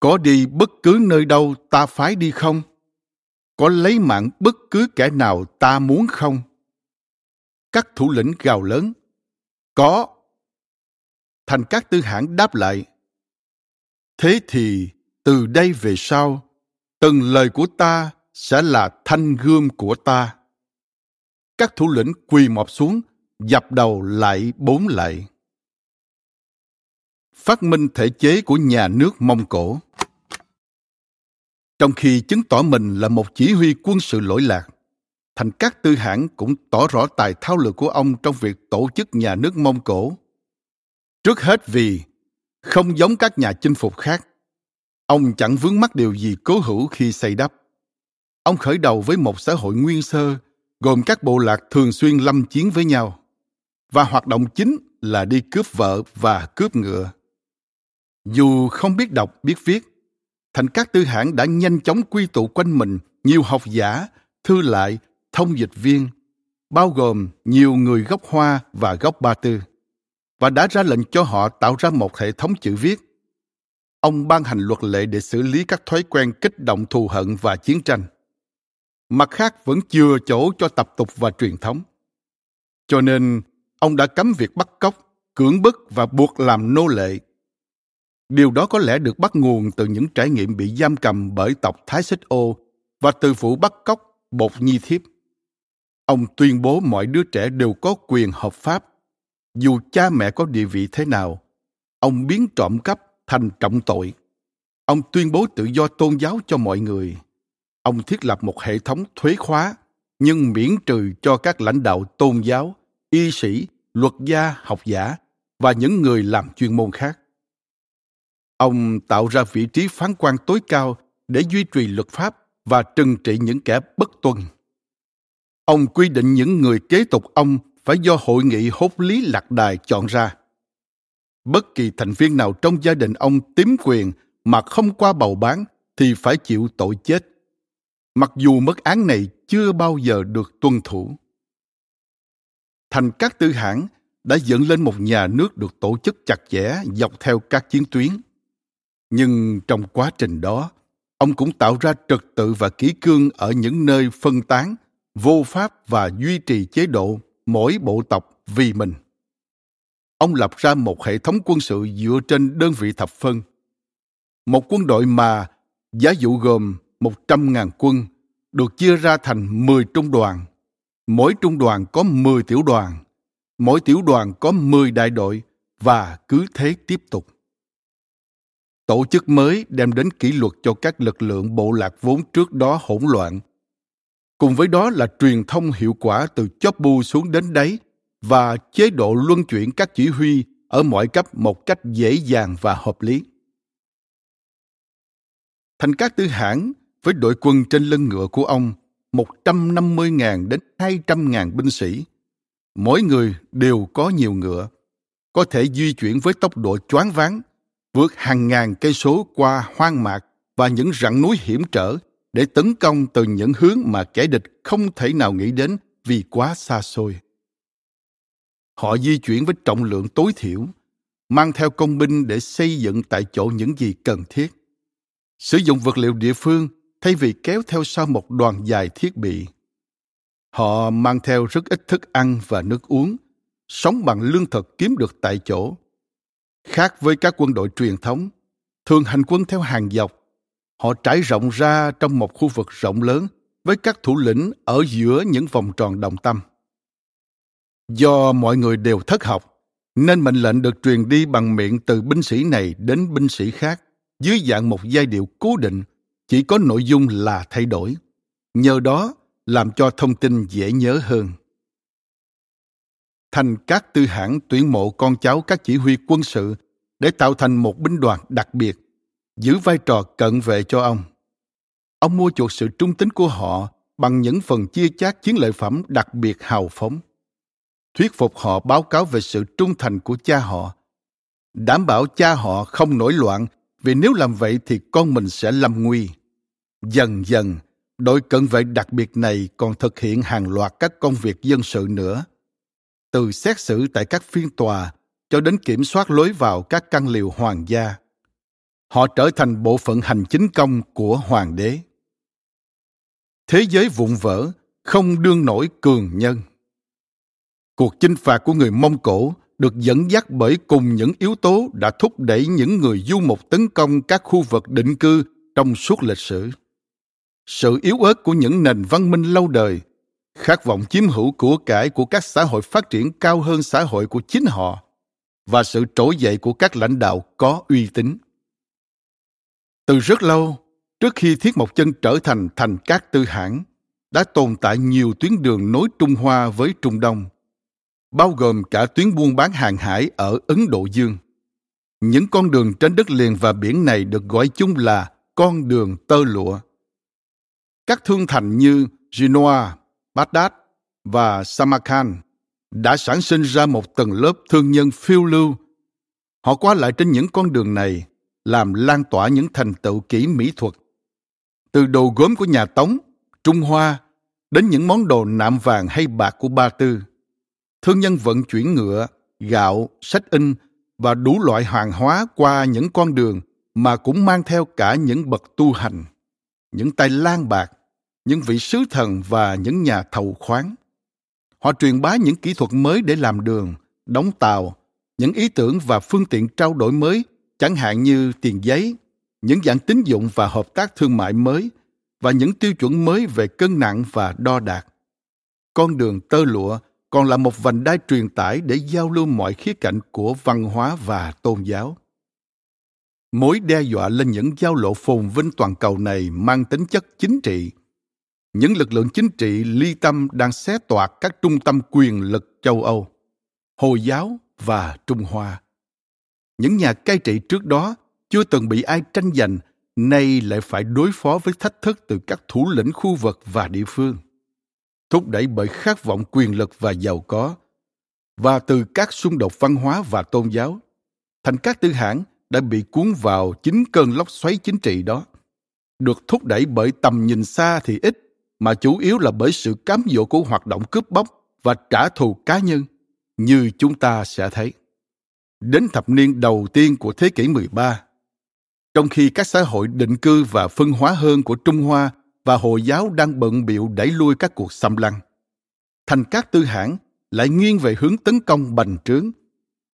Có đi bất cứ nơi đâu ta phái đi không? Có lấy mạng bất cứ kẻ nào ta muốn không? Các thủ lĩnh gào lớn. Có. Thành các tư hãng đáp lại. Thế thì từ đây về sau, từng lời của ta sẽ là thanh gươm của ta. Các thủ lĩnh quỳ mọp xuống, dập đầu lại bốn lại. Phát minh thể chế của nhà nước Mông Cổ Trong khi chứng tỏ mình là một chỉ huy quân sự lỗi lạc, thành các tư hãng cũng tỏ rõ tài thao lược của ông trong việc tổ chức nhà nước Mông Cổ. Trước hết vì, không giống các nhà chinh phục khác, ông chẳng vướng mắc điều gì cố hữu khi xây đắp. Ông khởi đầu với một xã hội nguyên sơ, gồm các bộ lạc thường xuyên lâm chiến với nhau, và hoạt động chính là đi cướp vợ và cướp ngựa. Dù không biết đọc, biết viết, thành các tư hãng đã nhanh chóng quy tụ quanh mình nhiều học giả, thư lại thông dịch viên, bao gồm nhiều người gốc Hoa và gốc Ba Tư, và đã ra lệnh cho họ tạo ra một hệ thống chữ viết. Ông ban hành luật lệ để xử lý các thói quen kích động thù hận và chiến tranh. Mặt khác vẫn chưa chỗ cho tập tục và truyền thống. Cho nên, ông đã cấm việc bắt cóc, cưỡng bức và buộc làm nô lệ. Điều đó có lẽ được bắt nguồn từ những trải nghiệm bị giam cầm bởi tộc Thái Xích Ô và từ vụ bắt cóc bột nhi thiếp. Ông tuyên bố mọi đứa trẻ đều có quyền hợp pháp. Dù cha mẹ có địa vị thế nào, ông biến trộm cắp thành trọng tội. Ông tuyên bố tự do tôn giáo cho mọi người. Ông thiết lập một hệ thống thuế khóa, nhưng miễn trừ cho các lãnh đạo tôn giáo, y sĩ, luật gia, học giả và những người làm chuyên môn khác. Ông tạo ra vị trí phán quan tối cao để duy trì luật pháp và trừng trị những kẻ bất tuân. Ông quy định những người kế tục ông phải do hội nghị hốt lý lạc đài chọn ra. Bất kỳ thành viên nào trong gia đình ông tím quyền mà không qua bầu bán thì phải chịu tội chết. Mặc dù mất án này chưa bao giờ được tuân thủ. Thành các tư hãng đã dựng lên một nhà nước được tổ chức chặt chẽ dọc theo các chiến tuyến. Nhưng trong quá trình đó, ông cũng tạo ra trật tự và kỷ cương ở những nơi phân tán vô pháp và duy trì chế độ mỗi bộ tộc vì mình. Ông lập ra một hệ thống quân sự dựa trên đơn vị thập phân. Một quân đội mà giá dụ gồm 100.000 quân được chia ra thành 10 trung đoàn. Mỗi trung đoàn có 10 tiểu đoàn. Mỗi tiểu đoàn có 10 đại đội và cứ thế tiếp tục. Tổ chức mới đem đến kỷ luật cho các lực lượng bộ lạc vốn trước đó hỗn loạn Cùng với đó là truyền thông hiệu quả từ chóp bu xuống đến đáy và chế độ luân chuyển các chỉ huy ở mọi cấp một cách dễ dàng và hợp lý. Thành các tư hãng với đội quân trên lưng ngựa của ông 150.000 đến 200.000 binh sĩ. Mỗi người đều có nhiều ngựa, có thể di chuyển với tốc độ choáng váng, vượt hàng ngàn cây số qua hoang mạc và những rặng núi hiểm trở để tấn công từ những hướng mà kẻ địch không thể nào nghĩ đến vì quá xa xôi. Họ di chuyển với trọng lượng tối thiểu, mang theo công binh để xây dựng tại chỗ những gì cần thiết. Sử dụng vật liệu địa phương thay vì kéo theo sau một đoàn dài thiết bị. Họ mang theo rất ít thức ăn và nước uống, sống bằng lương thực kiếm được tại chỗ. Khác với các quân đội truyền thống, thường hành quân theo hàng dọc họ trải rộng ra trong một khu vực rộng lớn với các thủ lĩnh ở giữa những vòng tròn đồng tâm do mọi người đều thất học nên mệnh lệnh được truyền đi bằng miệng từ binh sĩ này đến binh sĩ khác dưới dạng một giai điệu cố định chỉ có nội dung là thay đổi nhờ đó, làm cho thông tin dễ nhớ hơn thành các tư hãng tuyển mộ con cháu các chỉ huy quân sự để tạo thành một binh đoàn đặc biệt, giữ vai trò cận vệ cho ông. Ông mua chuộc sự trung tín của họ bằng những phần chia chác chiến lợi phẩm đặc biệt hào phóng. thuyết phục họ báo cáo về sự trung thành của cha họ đảm bảo cha họ không nổi loạn vì nếu làm vậy thì con mình sẽ lâm nguy dần dần đội cận vệ đặc biệt này còn thực hiện hàng loạt các công việc dân sự nữa. Từ xét xử tại các phiên tòa cho đến kiểm soát lối vào các căn liều hoàng gia, họ trở thành bộ phận hành chính công của hoàng đế. Thế giới vụn vỡ, không đương nổi cường nhân. Cuộc chinh phạt của người mông cổ được dẫn dắt bởi cùng những yếu tố đã thúc đẩy những người du mục tấn công các khu vực định cư trong suốt lịch sử sự yếu ớt của những nền văn minh lâu đời, khát vọng chiếm hữu của cải của các xã hội phát triển cao hơn xã hội của chính họ và sự trỗi dậy của các lãnh đạo có uy tín. Từ rất lâu, trước khi thiết mộc chân trở thành thành các tư hãng, đã tồn tại nhiều tuyến đường nối trung hoa với trung đông, bao gồm cả tuyến buôn bán hàng hải ở ấn độ dương. Những con đường trên đất liền và biển này được gọi chung là con đường tơ lụa các thương thành như Genoa, Baghdad và Samarkand đã sản sinh ra một tầng lớp thương nhân phiêu lưu. Họ qua lại trên những con đường này, làm lan tỏa những thành tựu kỹ mỹ thuật. Từ đồ gốm của nhà Tống, Trung Hoa, đến những món đồ nạm vàng hay bạc của Ba Tư. Thương nhân vận chuyển ngựa, gạo, sách in và đủ loại hàng hóa qua những con đường mà cũng mang theo cả những bậc tu hành, những tay lan bạc, những vị sứ thần và những nhà thầu khoáng. Họ truyền bá những kỹ thuật mới để làm đường, đóng tàu, những ý tưởng và phương tiện trao đổi mới, chẳng hạn như tiền giấy, những dạng tín dụng và hợp tác thương mại mới và những tiêu chuẩn mới về cân nặng và đo đạc. Con đường tơ lụa còn là một vành đai truyền tải để giao lưu mọi khía cạnh của văn hóa và tôn giáo. Mối đe dọa lên những giao lộ phồn vinh toàn cầu này mang tính chất chính trị những lực lượng chính trị ly tâm đang xé toạc các trung tâm quyền lực châu Âu, Hồi giáo và Trung Hoa. Những nhà cai trị trước đó chưa từng bị ai tranh giành, nay lại phải đối phó với thách thức từ các thủ lĩnh khu vực và địa phương. Thúc đẩy bởi khát vọng quyền lực và giàu có, và từ các xung đột văn hóa và tôn giáo, thành các tư hãng đã bị cuốn vào chính cơn lốc xoáy chính trị đó. Được thúc đẩy bởi tầm nhìn xa thì ít, mà chủ yếu là bởi sự cám dỗ của hoạt động cướp bóc và trả thù cá nhân, như chúng ta sẽ thấy. Đến thập niên đầu tiên của thế kỷ 13, trong khi các xã hội định cư và phân hóa hơn của Trung Hoa và Hồi giáo đang bận biệu đẩy lui các cuộc xâm lăng, thành các tư hãng lại nghiêng về hướng tấn công bành trướng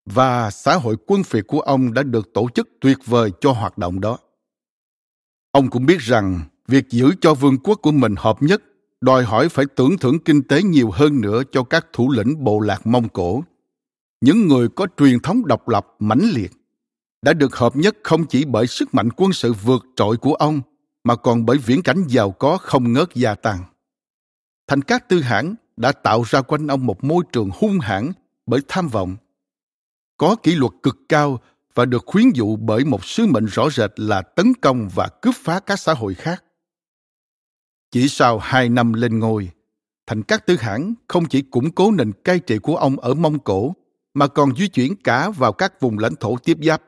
và xã hội quân phiệt của ông đã được tổ chức tuyệt vời cho hoạt động đó. Ông cũng biết rằng việc giữ cho vương quốc của mình hợp nhất đòi hỏi phải tưởng thưởng kinh tế nhiều hơn nữa cho các thủ lĩnh bộ lạc Mông Cổ. Những người có truyền thống độc lập, mãnh liệt đã được hợp nhất không chỉ bởi sức mạnh quân sự vượt trội của ông, mà còn bởi viễn cảnh giàu có không ngớt gia tăng. Thành các tư hãng đã tạo ra quanh ông một môi trường hung hãn bởi tham vọng. Có kỷ luật cực cao và được khuyến dụ bởi một sứ mệnh rõ rệt là tấn công và cướp phá các xã hội khác. Chỉ sau hai năm lên ngôi, thành các tư Hãn không chỉ củng cố nền cai trị của ông ở Mông Cổ, mà còn di chuyển cả vào các vùng lãnh thổ tiếp giáp.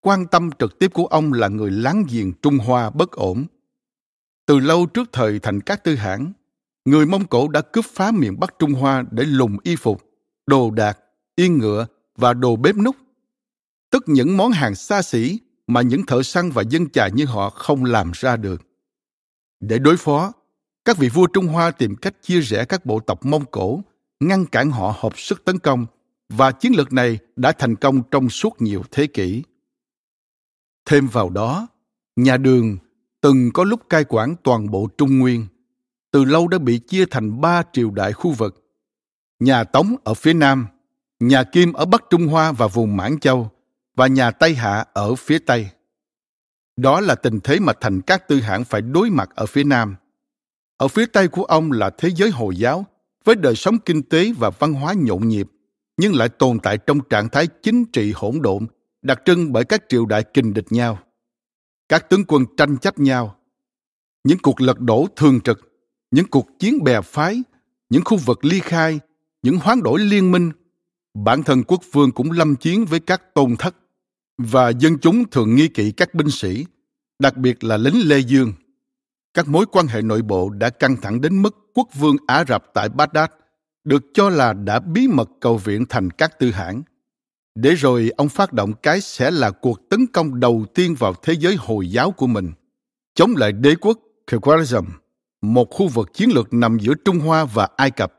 Quan tâm trực tiếp của ông là người láng giềng Trung Hoa bất ổn. Từ lâu trước thời thành các tư Hãn, người Mông Cổ đã cướp phá miền Bắc Trung Hoa để lùng y phục, đồ đạc, yên ngựa và đồ bếp núc. Tức những món hàng xa xỉ mà những thợ săn và dân chài như họ không làm ra được. Để đối phó, các vị vua Trung Hoa tìm cách chia rẽ các bộ tộc Mông Cổ, ngăn cản họ hợp sức tấn công, và chiến lược này đã thành công trong suốt nhiều thế kỷ. Thêm vào đó, nhà Đường từng có lúc cai quản toàn bộ Trung Nguyên, từ lâu đã bị chia thành ba triều đại khu vực. Nhà Tống ở phía Nam, nhà Kim ở Bắc Trung Hoa và vùng Mãn Châu, và nhà Tây Hạ ở phía Tây. Đó là tình thế mà thành các tư hãng phải đối mặt ở phía Nam. Ở phía Tây của ông là thế giới Hồi giáo, với đời sống kinh tế và văn hóa nhộn nhịp, nhưng lại tồn tại trong trạng thái chính trị hỗn độn, đặc trưng bởi các triều đại kình địch nhau. Các tướng quân tranh chấp nhau, những cuộc lật đổ thường trực, những cuộc chiến bè phái, những khu vực ly khai, những hoán đổi liên minh, bản thân quốc vương cũng lâm chiến với các tôn thất và dân chúng thường nghi kỵ các binh sĩ, đặc biệt là lính Lê Dương. Các mối quan hệ nội bộ đã căng thẳng đến mức quốc vương Ả Rập tại Baghdad được cho là đã bí mật cầu viện thành các tư hãng. Để rồi ông phát động cái sẽ là cuộc tấn công đầu tiên vào thế giới Hồi giáo của mình, chống lại đế quốc Khwarizm, một khu vực chiến lược nằm giữa Trung Hoa và Ai Cập,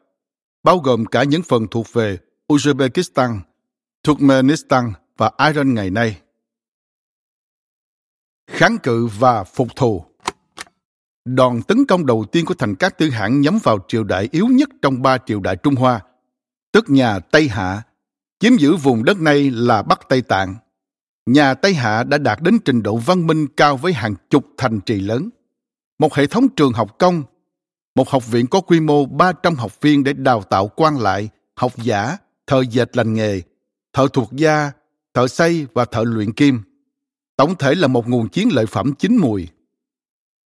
bao gồm cả những phần thuộc về Uzbekistan, Turkmenistan và Iran ngày nay. Kháng cự và phục thù Đòn tấn công đầu tiên của thành các tư hãng nhắm vào triều đại yếu nhất trong ba triều đại Trung Hoa, tức nhà Tây Hạ, chiếm giữ vùng đất này là Bắc Tây Tạng. Nhà Tây Hạ đã đạt đến trình độ văn minh cao với hàng chục thành trì lớn. Một hệ thống trường học công, một học viện có quy mô 300 học viên để đào tạo quan lại, học giả, thợ dệt lành nghề, thợ thuộc gia, thợ xây và thợ luyện kim. Tổng thể là một nguồn chiến lợi phẩm chín mùi.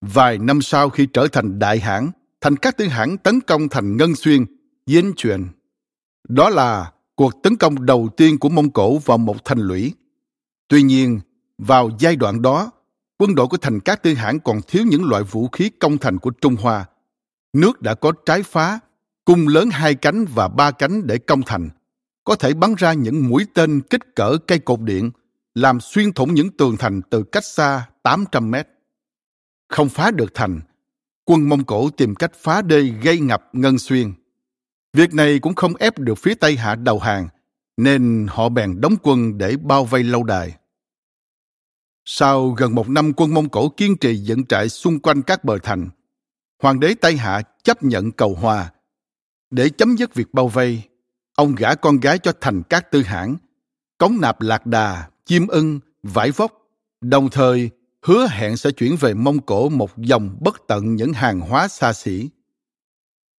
Vài năm sau khi trở thành đại hãng thành các tư hãng tấn công thành Ngân Xuyên, Diên Truyền. Đó là cuộc tấn công đầu tiên của Mông Cổ vào một thành lũy. Tuy nhiên, vào giai đoạn đó, quân đội của thành các tư hãng còn thiếu những loại vũ khí công thành của Trung Hoa. Nước đã có trái phá, cung lớn hai cánh và ba cánh để công thành, có thể bắn ra những mũi tên kích cỡ cây cột điện, làm xuyên thủng những tường thành từ cách xa 800 mét. Không phá được thành, quân Mông Cổ tìm cách phá đê gây ngập Ngân Xuyên. Việc này cũng không ép được phía Tây Hạ đầu hàng, nên họ bèn đóng quân để bao vây lâu đài. Sau gần một năm quân Mông Cổ kiên trì dựng trại xung quanh các bờ thành, hoàng đế Tây Hạ chấp nhận cầu hòa. Để chấm dứt việc bao vây, ông gả con gái cho thành các tư hãng, cống nạp lạc đà, chim ưng, vải vóc, đồng thời hứa hẹn sẽ chuyển về Mông Cổ một dòng bất tận những hàng hóa xa xỉ.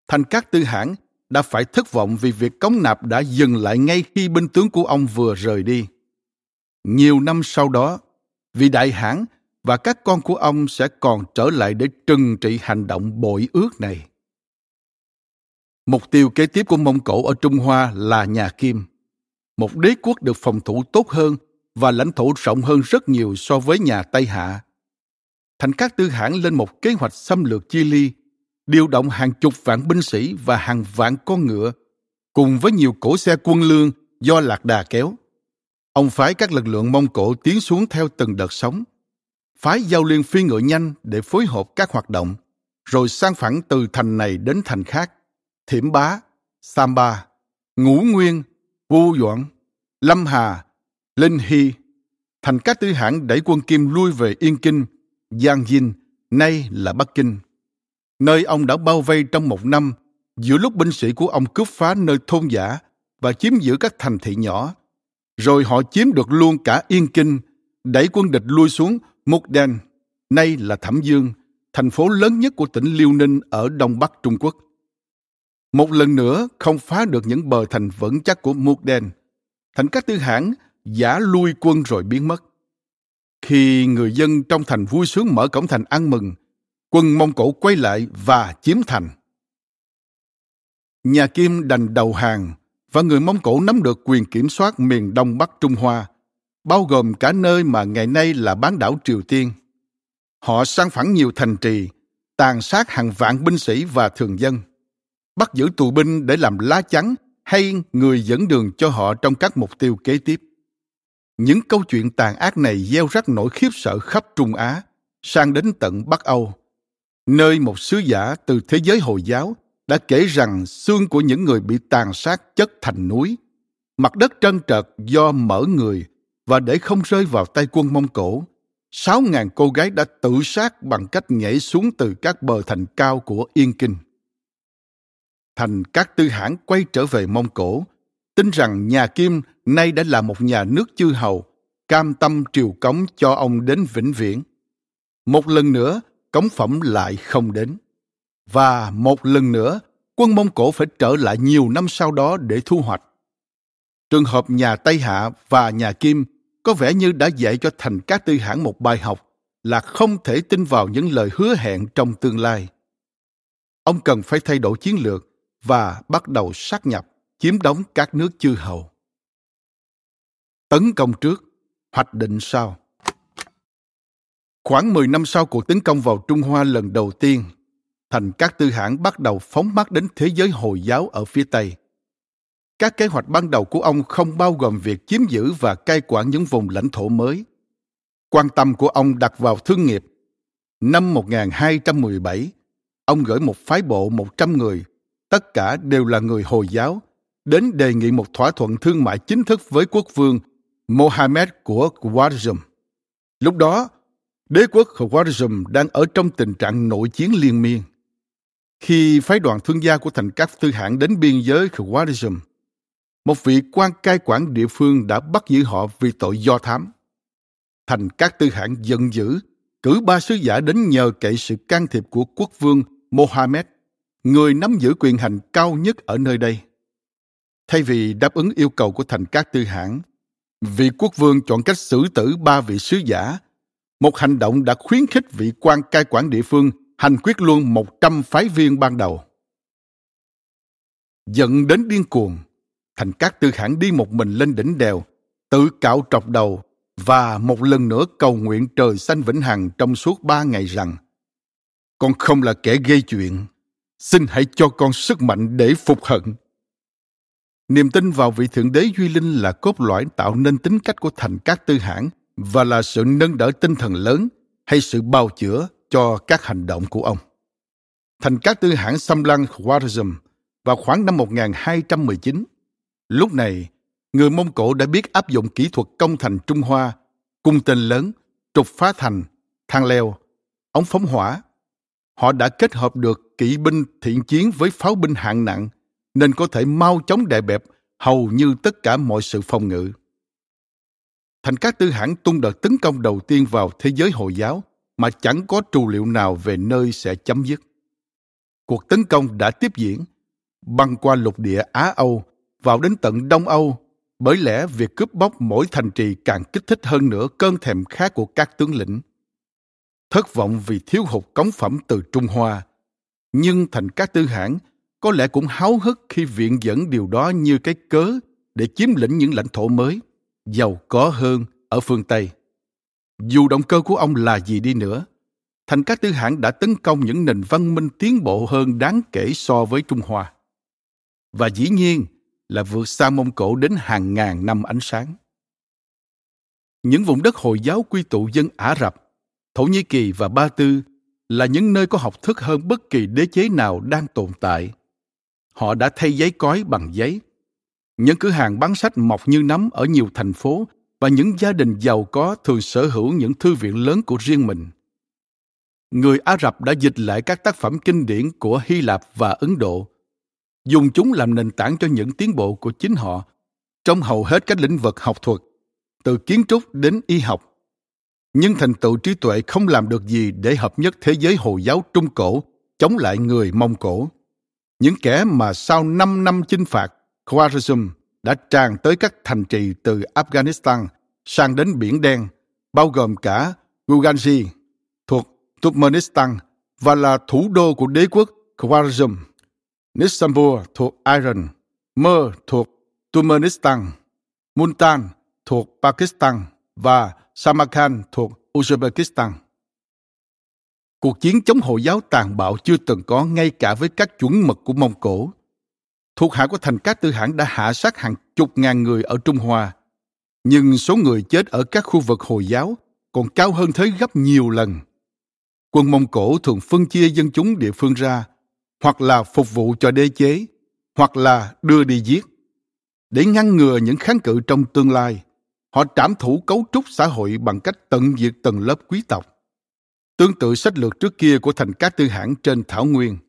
Thành các tư hãng đã phải thất vọng vì việc cống nạp đã dừng lại ngay khi binh tướng của ông vừa rời đi. Nhiều năm sau đó, vị đại hãn và các con của ông sẽ còn trở lại để trừng trị hành động bội ước này. Mục tiêu kế tiếp của Mông Cổ ở Trung Hoa là nhà Kim, một đế quốc được phòng thủ tốt hơn và lãnh thổ rộng hơn rất nhiều so với nhà Tây Hạ. Thành các tư hãng lên một kế hoạch xâm lược Chi Ly, điều động hàng chục vạn binh sĩ và hàng vạn con ngựa, cùng với nhiều cỗ xe quân lương do Lạc Đà kéo. Ông phái các lực lượng Mông Cổ tiến xuống theo từng đợt sóng, phái giao liên phi ngựa nhanh để phối hợp các hoạt động, rồi sang phẳng từ thành này đến thành khác, Thiểm Bá, Samba, Ngũ Nguyên, Vu Doãn, Lâm Hà, Linh Hy, thành các tư hãng đẩy quân Kim lui về Yên Kinh, Giang Dinh, nay là Bắc Kinh, nơi ông đã bao vây trong một năm giữa lúc binh sĩ của ông cướp phá nơi thôn giả và chiếm giữ các thành thị nhỏ. Rồi họ chiếm được luôn cả Yên Kinh, đẩy quân địch lui xuống Mục Đen, nay là Thẩm Dương, thành phố lớn nhất của tỉnh Liêu Ninh ở Đông Bắc Trung Quốc. Một lần nữa không phá được những bờ thành vững chắc của Mục Đen. Thành các tư hãng giả lui quân rồi biến mất. Khi người dân trong thành vui sướng mở cổng thành ăn mừng, quân Mông Cổ quay lại và chiếm thành. Nhà Kim đành đầu hàng và người Mông Cổ nắm được quyền kiểm soát miền Đông Bắc Trung Hoa, bao gồm cả nơi mà ngày nay là bán đảo Triều Tiên. Họ sang phẳng nhiều thành trì, tàn sát hàng vạn binh sĩ và thường dân, bắt giữ tù binh để làm lá chắn hay người dẫn đường cho họ trong các mục tiêu kế tiếp. Những câu chuyện tàn ác này gieo rắc nỗi khiếp sợ khắp Trung Á, sang đến tận Bắc Âu, nơi một sứ giả từ thế giới Hồi giáo đã kể rằng xương của những người bị tàn sát chất thành núi, mặt đất trơn trợt do mở người và để không rơi vào tay quân Mông Cổ, sáu ngàn cô gái đã tự sát bằng cách nhảy xuống từ các bờ thành cao của Yên Kinh. Thành các tư hãng quay trở về Mông Cổ, tin rằng nhà Kim nay đã là một nhà nước chư hầu, cam tâm triều cống cho ông đến vĩnh viễn. Một lần nữa, cống phẩm lại không đến. Và một lần nữa, quân Mông Cổ phải trở lại nhiều năm sau đó để thu hoạch. Trường hợp nhà Tây Hạ và nhà Kim có vẻ như đã dạy cho thành các tư hãng một bài học là không thể tin vào những lời hứa hẹn trong tương lai. Ông cần phải thay đổi chiến lược và bắt đầu sát nhập. chiếm đóng các nước chư hầu. Tấn công trước, hoạch định sau. Khoảng 10 năm sau cuộc tấn công vào Trung Hoa lần đầu tiên, thành các tư hãng bắt đầu phóng mắt đến thế giới Hồi giáo ở phía Tây. Các kế hoạch ban đầu của ông không bao gồm việc chiếm giữ và cai quản những vùng lãnh thổ mới. Quan tâm của ông đặt vào thương nghiệp. Năm 1217, ông gửi một phái bộ 100 người, tất cả đều là người Hồi giáo, đến đề nghị một thỏa thuận thương mại chính thức với quốc vương Mohammed của Khwarezm. Lúc đó, đế quốc Khwarezm đang ở trong tình trạng nội chiến liên miên. Khi phái đoàn thương gia của thành các tư hãng đến biên giới Khwarezm, một vị quan cai quản địa phương đã bắt giữ họ vì tội do thám. Thành các tư hãng giận dữ, cử ba sứ giả đến nhờ cậy sự can thiệp của quốc vương Mohammed, người nắm giữ quyền hành cao nhất ở nơi đây. Thay vì đáp ứng yêu cầu của thành các tư hãng, vị quốc vương chọn cách xử tử ba vị sứ giả. Một hành động đã khuyến khích vị quan cai quản địa phương hành quyết luôn một trăm phái viên ban đầu. Giận đến điên cuồng, thành các tư hãng đi một mình lên đỉnh đèo, tự cạo trọc đầu và một lần nữa cầu nguyện trời xanh vĩnh hằng trong suốt ba ngày rằng con không là kẻ gây chuyện, xin hãy cho con sức mạnh để phục hận. Niềm tin vào vị Thượng Đế Duy Linh là cốt lõi tạo nên tính cách của thành các tư hãng và là sự nâng đỡ tinh thần lớn hay sự bào chữa cho các hành động của ông. Thành các tư hãng xâm lăng Khwarezm vào khoảng năm 1219. Lúc này, người Mông Cổ đã biết áp dụng kỹ thuật công thành Trung Hoa, cung tên lớn, trục phá thành, thang leo, ống phóng hỏa. Họ đã kết hợp được kỵ binh thiện chiến với pháo binh hạng nặng, nên có thể mau chóng đè bẹp hầu như tất cả mọi sự phòng ngự. Thành các tư hãng tung đợt tấn công đầu tiên vào thế giới Hồi giáo mà chẳng có trù liệu nào về nơi sẽ chấm dứt. Cuộc tấn công đã tiếp diễn, băng qua lục địa Á Âu, vào đến tận Đông Âu, bởi lẽ việc cướp bóc mỗi thành trì càng kích thích hơn nữa cơn thèm khát của các tướng lĩnh. Thất vọng vì thiếu hụt cống phẩm từ Trung Hoa, nhưng thành các tư hãng có lẽ cũng háo hức khi viện dẫn điều đó như cái cớ để chiếm lĩnh những lãnh thổ mới, giàu có hơn ở phương Tây. Dù động cơ của ông là gì đi nữa, thành các tư hãng đã tấn công những nền văn minh tiến bộ hơn đáng kể so với Trung Hoa. Và dĩ nhiên là vượt xa Mông Cổ đến hàng ngàn năm ánh sáng. Những vùng đất Hồi giáo quy tụ dân Ả Rập, Thổ Nhĩ Kỳ và Ba Tư là những nơi có học thức hơn bất kỳ đế chế nào đang tồn tại. Họ đã thay giấy cói bằng giấy. Những cửa hàng bán sách mọc như nấm ở nhiều thành phố và những gia đình giàu có thường sở hữu những thư viện lớn của riêng mình. Người Ả Rập đã dịch lại các tác phẩm kinh điển của Hy Lạp và Ấn Độ, dùng chúng làm nền tảng cho những tiến bộ của chính họ trong hầu hết các lĩnh vực học thuật, từ kiến trúc đến y học. Nhưng thành tựu trí tuệ không làm được gì để hợp nhất thế giới Hồi giáo Trung Cổ chống lại người Mông Cổ. Những kẻ mà sau 5 năm chinh phạt, Khwarezm đã tràn tới các thành trì từ Afghanistan sang đến Biển Đen, bao gồm cả Guganji thuộc Turkmenistan và là thủ đô của đế quốc Khwarezm, Nisambur thuộc Iran, Mer thuộc Turkmenistan, Multan thuộc Pakistan và Samarkand thuộc Uzbekistan. Cuộc chiến chống Hồi giáo tàn bạo chưa từng có ngay cả với các chuẩn mực của Mông Cổ thuộc hạ của thành các tư hãng đã hạ sát hàng chục ngàn người ở Trung Hoa. Nhưng số người chết ở các khu vực Hồi giáo còn cao hơn thế gấp nhiều lần. Quân Mông Cổ thường phân chia dân chúng địa phương ra, hoặc là phục vụ cho đế chế, hoặc là đưa đi giết. Để ngăn ngừa những kháng cự trong tương lai, họ trảm thủ cấu trúc xã hội bằng cách tận diệt tầng lớp quý tộc. Tương tự sách lược trước kia của thành các tư hãng trên Thảo Nguyên –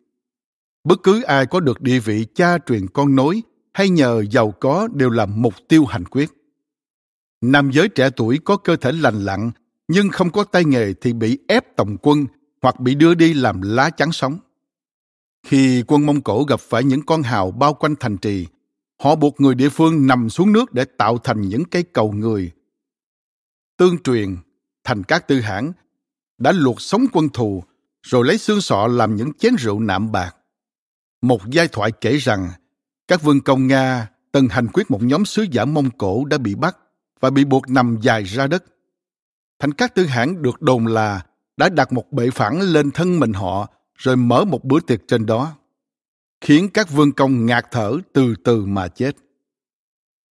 bất cứ ai có được địa vị cha truyền con nối hay nhờ giàu có đều là mục tiêu hành quyết nam giới trẻ tuổi có cơ thể lành lặn, nhưng không có tay nghề thì bị ép tổng quân hoặc bị đưa đi làm lá chắn sống khi quân mông cổ gặp phải những con hào bao quanh thành trì họ buộc người địa phương nằm xuống nước để tạo thành những cây cầu người. Tương truyền thành các tư hãng đã luộc sống quân thù rồi lấy xương sọ làm những chén rượu nạm bạc. Một giai thoại kể rằng các vương công Nga từng hành quyết một nhóm sứ giả Mông Cổ đã bị bắt và bị buộc nằm dài ra đất. Thành các tư hãng được đồn là đã đặt một bệ phản lên thân mình họ rồi mở một bữa tiệc trên đó, khiến các vương công ngạt thở từ từ mà chết.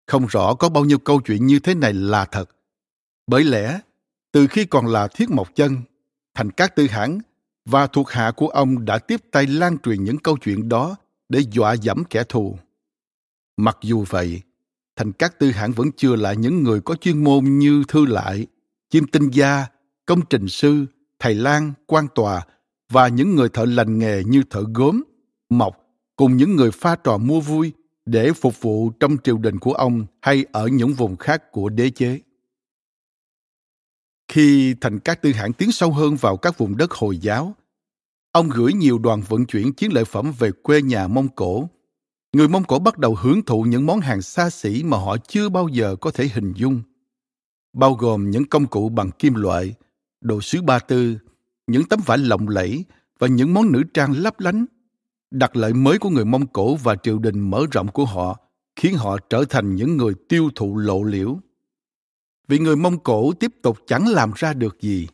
Không rõ có bao nhiêu câu chuyện như thế này là thật. Bởi lẽ, từ khi còn là Thiết Mộc Chân, Thành các tư hãng và thuộc hạ của ông đã tiếp tay lan truyền những câu chuyện đó để dọa dẫm kẻ thù. Mặc dù vậy, thành các tư hãng vẫn chưa lại những người có chuyên môn như thư lại, chim tinh gia, công trình sư, thầy lang, quan tòa và những người thợ lành nghề như thợ gốm, mộc cùng những người pha trò mua vui để phục vụ trong triều đình của ông hay ở những vùng khác của đế chế. Khi thành các tư hãng tiến sâu hơn vào các vùng đất Hồi giáo, ông gửi nhiều đoàn vận chuyển chiến lợi phẩm về quê nhà Mông Cổ. Người Mông Cổ bắt đầu hưởng thụ những món hàng xa xỉ mà họ chưa bao giờ có thể hình dung, bao gồm những công cụ bằng kim loại, đồ sứ ba tư, những tấm vải lộng lẫy và những món nữ trang lấp lánh. Đặc lợi mới của người Mông Cổ và triều đình mở rộng của họ khiến họ trở thành những người tiêu thụ lộ liễu vì người Mông Cổ tiếp tục chẳng làm ra được gì.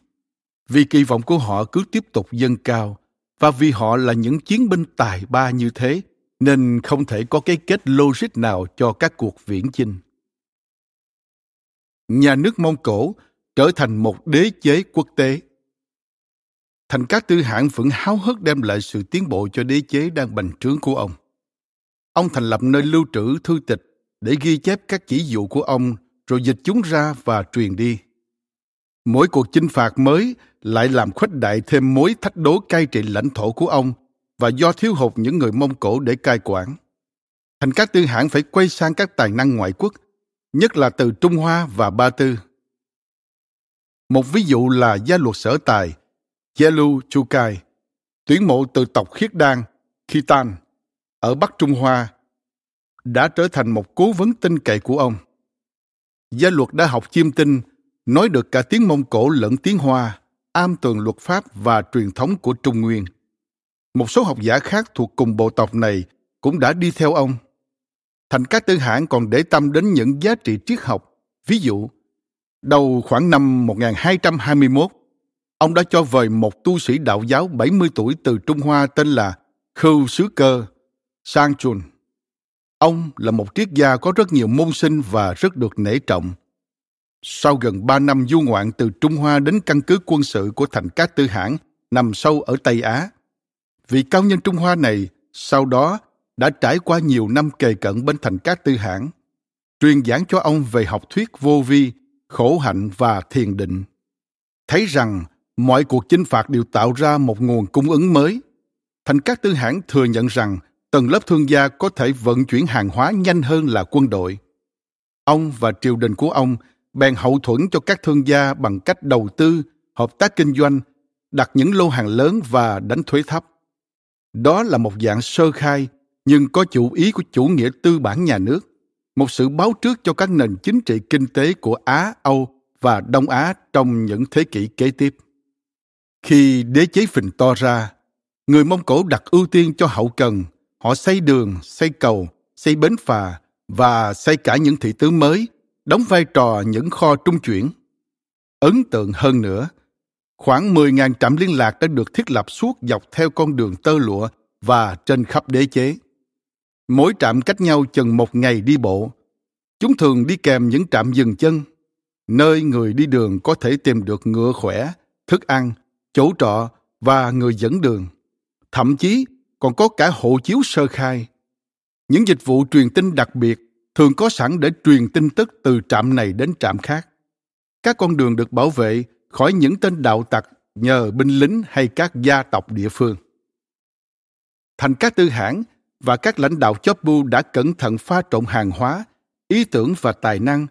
Vì kỳ vọng của họ cứ tiếp tục dâng cao, và vì họ là những chiến binh tài ba như thế, nên không thể có cái kết logic nào cho các cuộc viễn chinh. Nhà nước Mông Cổ trở thành một đế chế quốc tế. Thành các tư hãng vẫn háo hức đem lại sự tiến bộ cho đế chế đang bành trướng của ông. Ông thành lập nơi lưu trữ thư tịch để ghi chép các chỉ dụ của ông rồi dịch chúng ra và truyền đi. Mỗi cuộc chinh phạt mới lại làm khuếch đại thêm mối thách đố cai trị lãnh thổ của ông và do thiếu hụt những người Mông Cổ để cai quản. Thành các tư hãng phải quay sang các tài năng ngoại quốc, nhất là từ Trung Hoa và Ba Tư. Một ví dụ là gia luật sở tài, Yelu Chukai, tuyển mộ từ tộc Khiết Đan, Khitan, ở Bắc Trung Hoa, đã trở thành một cố vấn tin cậy của ông. Gia luật đã học chiêm tinh, nói được cả tiếng Mông Cổ lẫn tiếng Hoa, am tường luật pháp và truyền thống của Trung Nguyên. Một số học giả khác thuộc cùng bộ tộc này cũng đã đi theo ông. Thành các tư hãng còn để tâm đến những giá trị triết học. Ví dụ, đầu khoảng năm 1221, ông đã cho vời một tu sĩ đạo giáo 70 tuổi từ Trung Hoa tên là Khưu Sứ Cơ, Sang Chun. Ông là một triết gia có rất nhiều môn sinh và rất được nể trọng. Sau gần ba năm du ngoạn từ Trung Hoa đến căn cứ quân sự của thành Cát Tư Hãn nằm sâu ở Tây Á, vị cao nhân Trung Hoa này sau đó đã trải qua nhiều năm kề cận bên thành Cát Tư Hãn, truyền giảng cho ông về học thuyết vô vi, khổ hạnh và thiền định. Thấy rằng mọi cuộc chinh phạt đều tạo ra một nguồn cung ứng mới. Thành các Tư hãng thừa nhận rằng tầng lớp thương gia có thể vận chuyển hàng hóa nhanh hơn là quân đội. Ông và triều đình của ông bèn hậu thuẫn cho các thương gia bằng cách đầu tư, hợp tác kinh doanh, đặt những lô hàng lớn và đánh thuế thấp. Đó là một dạng sơ khai, nhưng có chủ ý của chủ nghĩa tư bản nhà nước, một sự báo trước cho các nền chính trị kinh tế của Á, Âu và Đông Á trong những thế kỷ kế tiếp. Khi đế chế phình to ra, người Mông Cổ đặt ưu tiên cho hậu cần Họ xây đường, xây cầu, xây bến phà và xây cả những thị tứ mới, đóng vai trò những kho trung chuyển. Ấn tượng hơn nữa, khoảng 10.000 trạm liên lạc đã được thiết lập suốt dọc theo con đường tơ lụa và trên khắp đế chế. Mỗi trạm cách nhau chừng một ngày đi bộ. Chúng thường đi kèm những trạm dừng chân, nơi người đi đường có thể tìm được ngựa khỏe, thức ăn, chỗ trọ và người dẫn đường. Thậm chí còn có cả hộ chiếu sơ khai. Những dịch vụ truyền tin đặc biệt thường có sẵn để truyền tin tức từ trạm này đến trạm khác. Các con đường được bảo vệ khỏi những tên đạo tặc nhờ binh lính hay các gia tộc địa phương. Thành các tư hãng và các lãnh đạo chóp bu đã cẩn thận pha trộn hàng hóa, ý tưởng và tài năng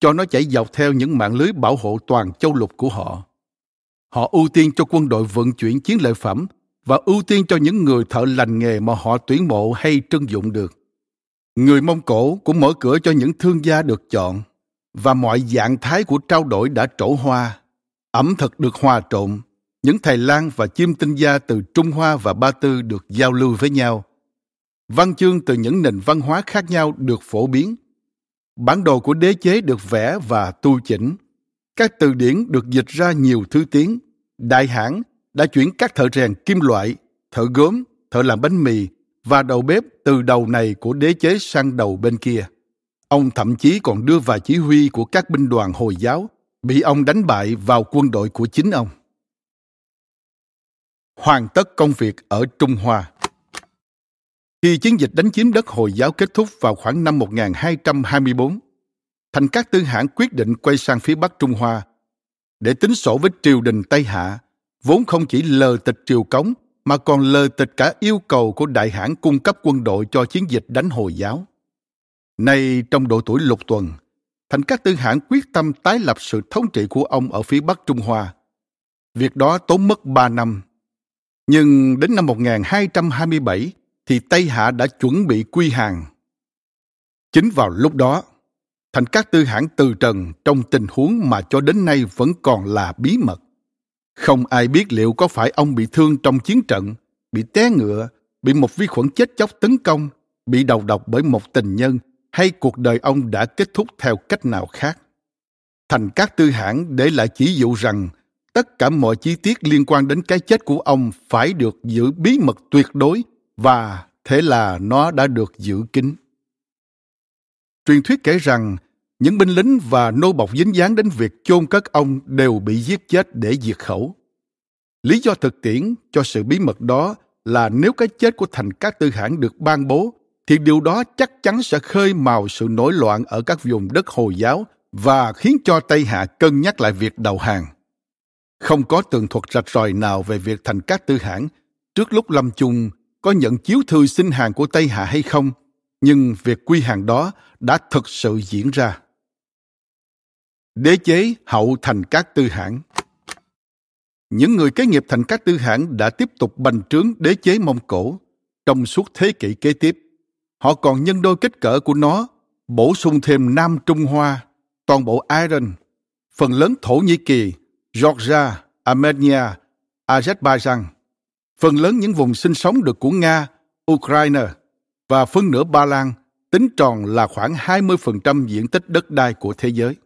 cho nó chảy dọc theo những mạng lưới bảo hộ toàn châu lục của họ. Họ ưu tiên cho quân đội vận chuyển chiến lợi phẩm và ưu tiên cho những người thợ lành nghề mà họ tuyển mộ hay trưng dụng được. Người Mông Cổ cũng mở cửa cho những thương gia được chọn và mọi dạng thái của trao đổi đã trổ hoa. Ẩm thực được hòa trộn, những thầy lang và chim tinh gia từ Trung Hoa và Ba Tư được giao lưu với nhau. văn chương từ những nền văn hóa khác nhau được phổ biến. Bản đồ của đế chế được vẽ và tu chỉnh. Các từ điển được dịch ra nhiều thứ tiếng. Đại hãng đã chuyển các thợ rèn kim loại, thợ gốm, thợ làm bánh mì và đầu bếp từ đầu này của đế chế sang đầu bên kia. Ông thậm chí còn đưa vào chỉ huy của các binh đoàn Hồi giáo bị ông đánh bại vào quân đội của chính ông. Hoàn tất công việc ở Trung Hoa Khi chiến dịch đánh chiếm đất Hồi giáo kết thúc vào khoảng năm 1224, Thành Các Tư Hãn quyết định quay sang phía Bắc Trung Hoa để tính sổ với triều đình Tây Hạ, vốn không chỉ lờ tịch triều cống mà còn lờ tịch cả yêu cầu của đại hãn cung cấp quân đội cho chiến dịch đánh Hồi giáo. Nay trong độ tuổi lục tuần, Thành các tư hãn quyết tâm tái lập sự thống trị của ông ở phía Bắc Trung Hoa. Việc đó tốn mất ba năm. Nhưng đến năm 1227 thì Tây Hạ đã chuẩn bị quy hàng. Chính vào lúc đó, Thành các tư hãng từ trần trong tình huống mà cho đến nay vẫn còn là bí mật. Không ai biết liệu có phải ông bị thương trong chiến trận, bị té ngựa, bị một vi khuẩn chết chóc tấn công, bị đầu độc bởi một tình nhân hay cuộc đời ông đã kết thúc theo cách nào khác. Thành các tư hãng để lại chỉ dụ rằng tất cả mọi chi tiết liên quan đến cái chết của ông phải được giữ bí mật tuyệt đối và thế là nó đã được giữ kín. Truyền thuyết kể rằng những binh lính và nô bọc dính dáng đến việc chôn cất ông đều bị giết chết để diệt khẩu. Lý do thực tiễn cho sự bí mật đó là nếu cái chết của thành các tư Hãn được ban bố thì điều đó chắc chắn sẽ khơi mào sự nổi loạn ở các vùng đất Hồi giáo và khiến cho Tây Hạ cân nhắc lại việc đầu hàng. Không có tường thuật rạch ròi nào về việc thành các tư Hãn trước lúc lâm chung có nhận chiếu thư xin hàng của Tây Hạ hay không, nhưng việc quy hàng đó đã thực sự diễn ra. Đế chế hậu thành các tư hãng Những người kế nghiệp thành các tư hãng đã tiếp tục bành trướng đế chế Mông Cổ trong suốt thế kỷ kế tiếp Họ còn nhân đôi kích cỡ của nó, bổ sung thêm Nam Trung Hoa, toàn bộ Iran, phần lớn Thổ Nhĩ Kỳ, Georgia, Armenia, Azerbaijan, phần lớn những vùng sinh sống được của Nga, Ukraine và phân nửa Ba Lan, tính tròn là khoảng 20% diện tích đất đai của thế giới.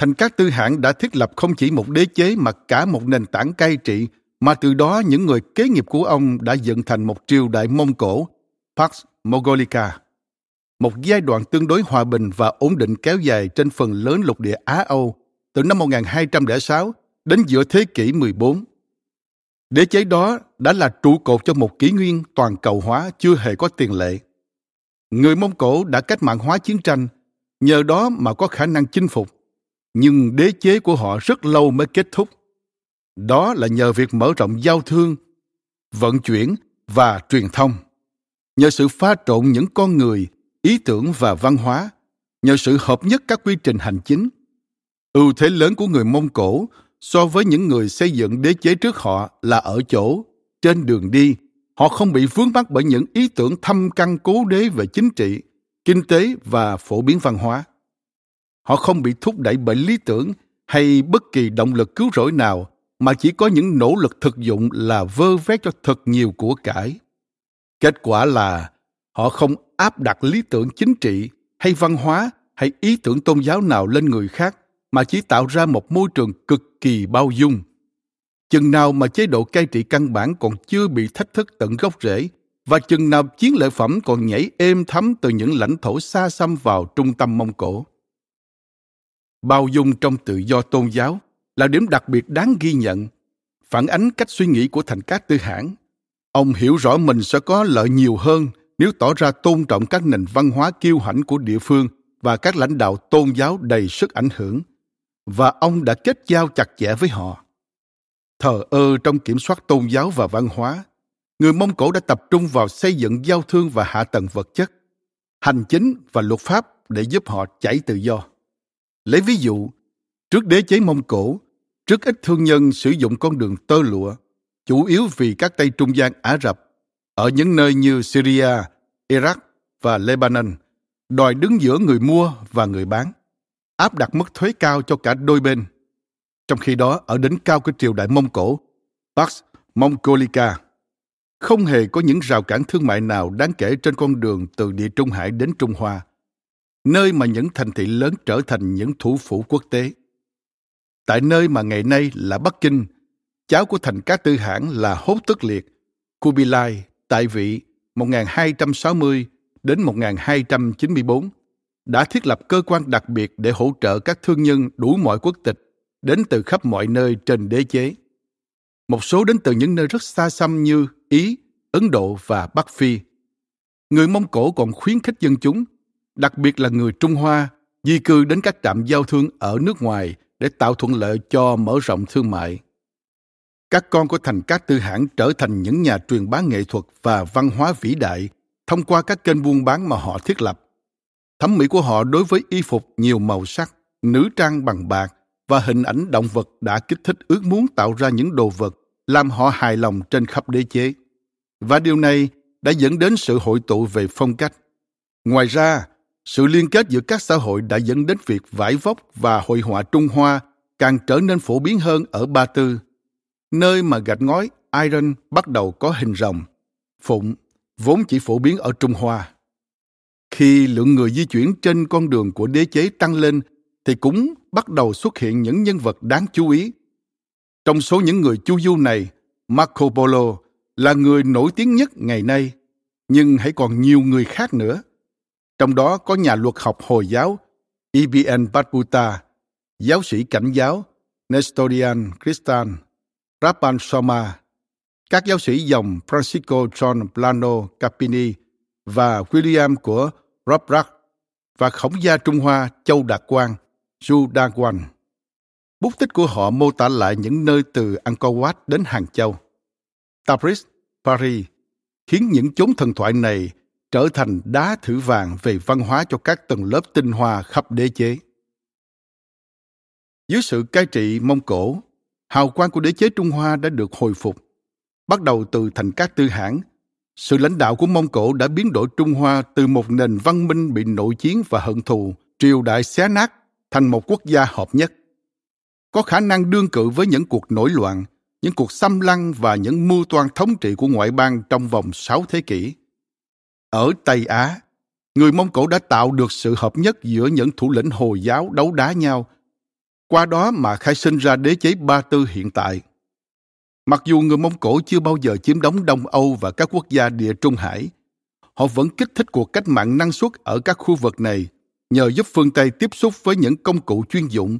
Thành các tư hãng đã thiết lập không chỉ một đế chế mà cả một nền tảng cai trị mà từ đó những người kế nghiệp của ông đã dựng thành một triều đại Mông Cổ, Pax Mogolica. một giai đoạn tương đối hòa bình và ổn định kéo dài trên phần lớn lục địa Á-Âu từ năm 1206 đến giữa thế kỷ 14. Đế chế đó đã là trụ cột cho một kỷ nguyên toàn cầu hóa chưa hề có tiền lệ. Người Mông Cổ đã cách mạng hóa chiến tranh, nhờ đó mà có khả năng chinh phục. Nhưng đế chế của họ rất lâu mới kết thúc. Đó là nhờ việc mở rộng giao thương, vận chuyển và truyền thông. Nhờ sự pha trộn những con người ý tưởng và văn hóa. Nhờ sự hợp nhất các quy trình hành chính. Ưu thế lớn của người mông cổ so với những người xây dựng đế chế trước họ là ở chỗ trên đường đi họ không bị vướng mắc bởi những ý tưởng thâm căn cố đế về chính trị kinh tế và phổ biến văn hóa họ không bị thúc đẩy bởi lý tưởng hay bất kỳ động lực cứu rỗi nào, mà chỉ có những nỗ lực thực dụng là vơ vét cho thật nhiều của cải kết quả là họ không áp đặt lý tưởng chính trị hay văn hóa hay ý tưởng tôn giáo nào lên người khác, mà chỉ tạo ra một môi trường cực kỳ bao dung chừng nào mà chế độ cai trị căn bản còn chưa bị thách thức tận gốc rễ, và chừng nào chiến lợi phẩm còn nhảy êm thấm từ những lãnh thổ xa xăm vào trung tâm Mông Cổ. Bao dung trong tự do tôn giáo là điểm đặc biệt đáng ghi nhận, phản ánh cách suy nghĩ của thành cát tư hãng Ông hiểu rõ mình sẽ có lợi nhiều hơn nếu tỏ ra tôn trọng các nền văn hóa kiêu hãnh của địa phương và các lãnh đạo tôn giáo đầy sức ảnh hưởng. Và ông đã kết giao chặt chẽ với họ. Thờ ơ trong kiểm soát tôn giáo và văn hóa, người Mông Cổ đã tập trung vào xây dựng giao thương và hạ tầng vật chất, hành chính và luật pháp để giúp họ chảy tự do. Lấy ví dụ, trước đế chế Mông Cổ, rất ít thương nhân sử dụng con đường tơ lụa chủ yếu vì các tay Trung Gian Ả Rập ở những nơi như Syria, Iraq và Lebanon đòi đứng giữa người mua và người bán, áp đặt mức thuế cao cho cả đôi bên. Trong khi đó, ở đỉnh cao của triều đại Mông Cổ, Pax Mongolica, không hề có những rào cản thương mại nào đáng kể trên con đường từ địa Trung Hải đến Trung Hoa, nơi mà những thành thị lớn trở thành những thủ phủ quốc tế. Tại nơi mà ngày nay là Bắc Kinh, cháu của thành các tư hãng là Hốt Tức Liệt, Kubilai, tại vị 1260 đến 1294, đã thiết lập cơ quan đặc biệt để hỗ trợ các thương nhân đủ mọi quốc tịch đến từ khắp mọi nơi trên đế chế. Một số đến từ những nơi rất xa xăm như Ý, Ấn Độ và Bắc Phi. Người Mông Cổ còn khuyến khích dân chúng, đặc biệt là người Trung Hoa, di cư đến các trạm giao thương ở nước ngoài để tạo thuận lợi cho mở rộng thương mại. Các con của thành các tư hãng trở thành những nhà truyền bá nghệ thuật và văn hóa vĩ đại thông qua các kênh buôn bán mà họ thiết lập. Thẩm mỹ của họ đối với y phục nhiều màu sắc, nữ trang bằng bạc và hình ảnh động vật đã kích thích ước muốn tạo ra những đồ vật làm họ hài lòng trên khắp đế chế. Và điều này đã dẫn đến sự hội tụ về phong cách. Ngoài ra, sự liên kết giữa các xã hội đã dẫn đến việc vải vóc và hội họa Trung Hoa càng trở nên phổ biến hơn ở Ba Tư, nơi mà gạch ngói iron bắt đầu có hình rồng, phụng, vốn chỉ phổ biến ở Trung Hoa. Khi lượng người di chuyển trên con đường của đế chế tăng lên, thì cũng bắt đầu xuất hiện những nhân vật đáng chú ý. Trong số những người chu du này, Marco Polo là người nổi tiếng nhất ngày nay, nhưng hãy còn nhiều người khác nữa. Trong đó có nhà luật học Hồi giáo Ibn Battuta, giáo sĩ cảnh giáo Nestorian Christian, Rabban Soma, các giáo sĩ dòng Francisco John Plano Capini và William của Robrac và khổng gia Trung Hoa Châu Đạt Quang, Zhu Đa Quan. Bút tích của họ mô tả lại những nơi từ Angkor Wat đến Hàng Châu. Tabriz, Paris, khiến những chốn thần thoại này trở thành đá thử vàng về văn hóa cho các tầng lớp tinh hoa khắp đế chế. Dưới sự cai trị Mông Cổ, hào quang của đế chế Trung Hoa đã được hồi phục. Bắt đầu từ thành các tư hãng, sự lãnh đạo của Mông Cổ đã biến đổi Trung Hoa từ một nền văn minh bị nội chiến và hận thù, triều đại xé nát thành một quốc gia hợp nhất. Có khả năng đương cự với những cuộc nổi loạn, những cuộc xâm lăng và những mưu toan thống trị của ngoại bang trong vòng sáu thế kỷ. Ở Tây Á, người Mông Cổ đã tạo được sự hợp nhất giữa những thủ lĩnh Hồi giáo đấu đá nhau, qua đó mà khai sinh ra đế chế Ba Tư hiện tại. Mặc dù người Mông Cổ chưa bao giờ chiếm đóng Đông Âu và các quốc gia địa Trung Hải, họ vẫn kích thích cuộc cách mạng năng suất ở các khu vực này nhờ giúp phương Tây tiếp xúc với những công cụ chuyên dụng,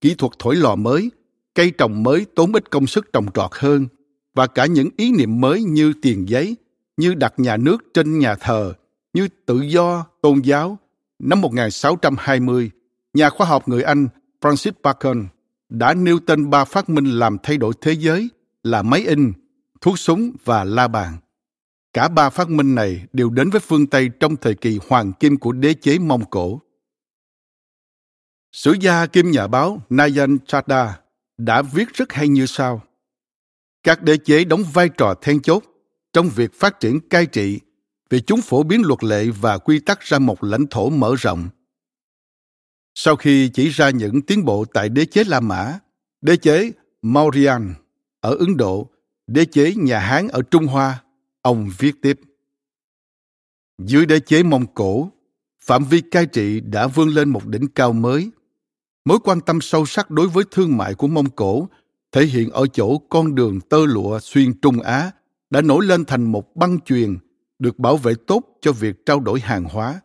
kỹ thuật thổi lò mới, cây trồng mới tốn ít công sức trồng trọt hơn và cả những ý niệm mới như tiền giấy, như đặt nhà nước trên nhà thờ, như tự do, tôn giáo. Năm 1620, nhà khoa học người Anh Francis Bacon đã nêu tên ba phát minh làm thay đổi thế giới là máy in, thuốc súng và la bàn. Cả ba phát minh này đều đến với phương Tây trong thời kỳ hoàng kim của đế chế Mông Cổ. Sử gia kim nhà báo Nayan Chada đã viết rất hay như sau. Các đế chế đóng vai trò then chốt trong việc phát triển cai trị vì chúng phổ biến luật lệ và quy tắc ra một lãnh thổ mở rộng. Sau khi chỉ ra những tiến bộ tại đế chế La Mã, đế chế Mauryan ở Ấn Độ, đế chế nhà Hán ở Trung Hoa, ông viết tiếp. Dưới đế chế Mông Cổ, phạm vi cai trị đã vươn lên một đỉnh cao mới. Mối quan tâm sâu sắc đối với thương mại của Mông Cổ thể hiện ở chỗ con đường tơ lụa xuyên Trung Á đã nổi lên thành một băng truyền được bảo vệ tốt cho việc trao đổi hàng hóa,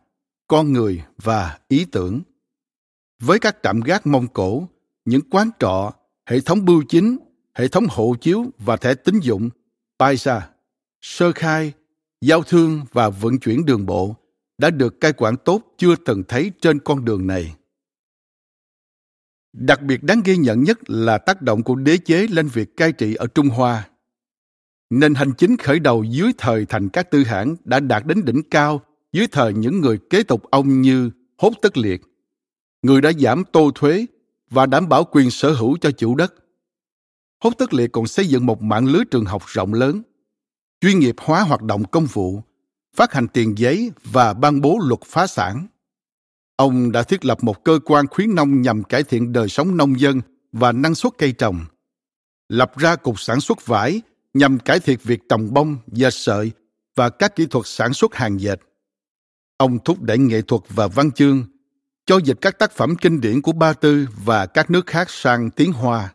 con người và ý tưởng. Với các trạm gác Mông Cổ, những quán trọ, hệ thống bưu chính, hệ thống hộ chiếu và thẻ tín dụng, Paisa, sơ khai, giao thương và vận chuyển đường bộ đã được cai quản tốt chưa từng thấy trên con đường này. Đặc biệt đáng ghi nhận nhất là tác động của đế chế lên việc cai trị ở Trung Hoa. Nền hành chính khởi đầu dưới thời thành các tư hãng đã đạt đến đỉnh cao dưới thời những người kế tục ông như Hốt Tất Liệt. Người đã giảm tô thuế và đảm bảo quyền sở hữu cho chủ đất. Hốt Tất Liệt còn xây dựng một mạng lưới trường học rộng lớn, chuyên nghiệp hóa hoạt động công vụ, phát hành tiền giấy và ban bố luật phá sản. Ông đã thiết lập một cơ quan khuyến nông nhằm cải thiện đời sống nông dân và năng suất cây trồng, lập ra cục sản xuất vải nhằm cải thiện việc trồng bông, dệt sợi và các kỹ thuật sản xuất hàng dệt. Ông thúc đẩy nghệ thuật và văn chương, cho dịch các tác phẩm kinh điển của Ba Tư và các nước khác sang tiếng Hoa.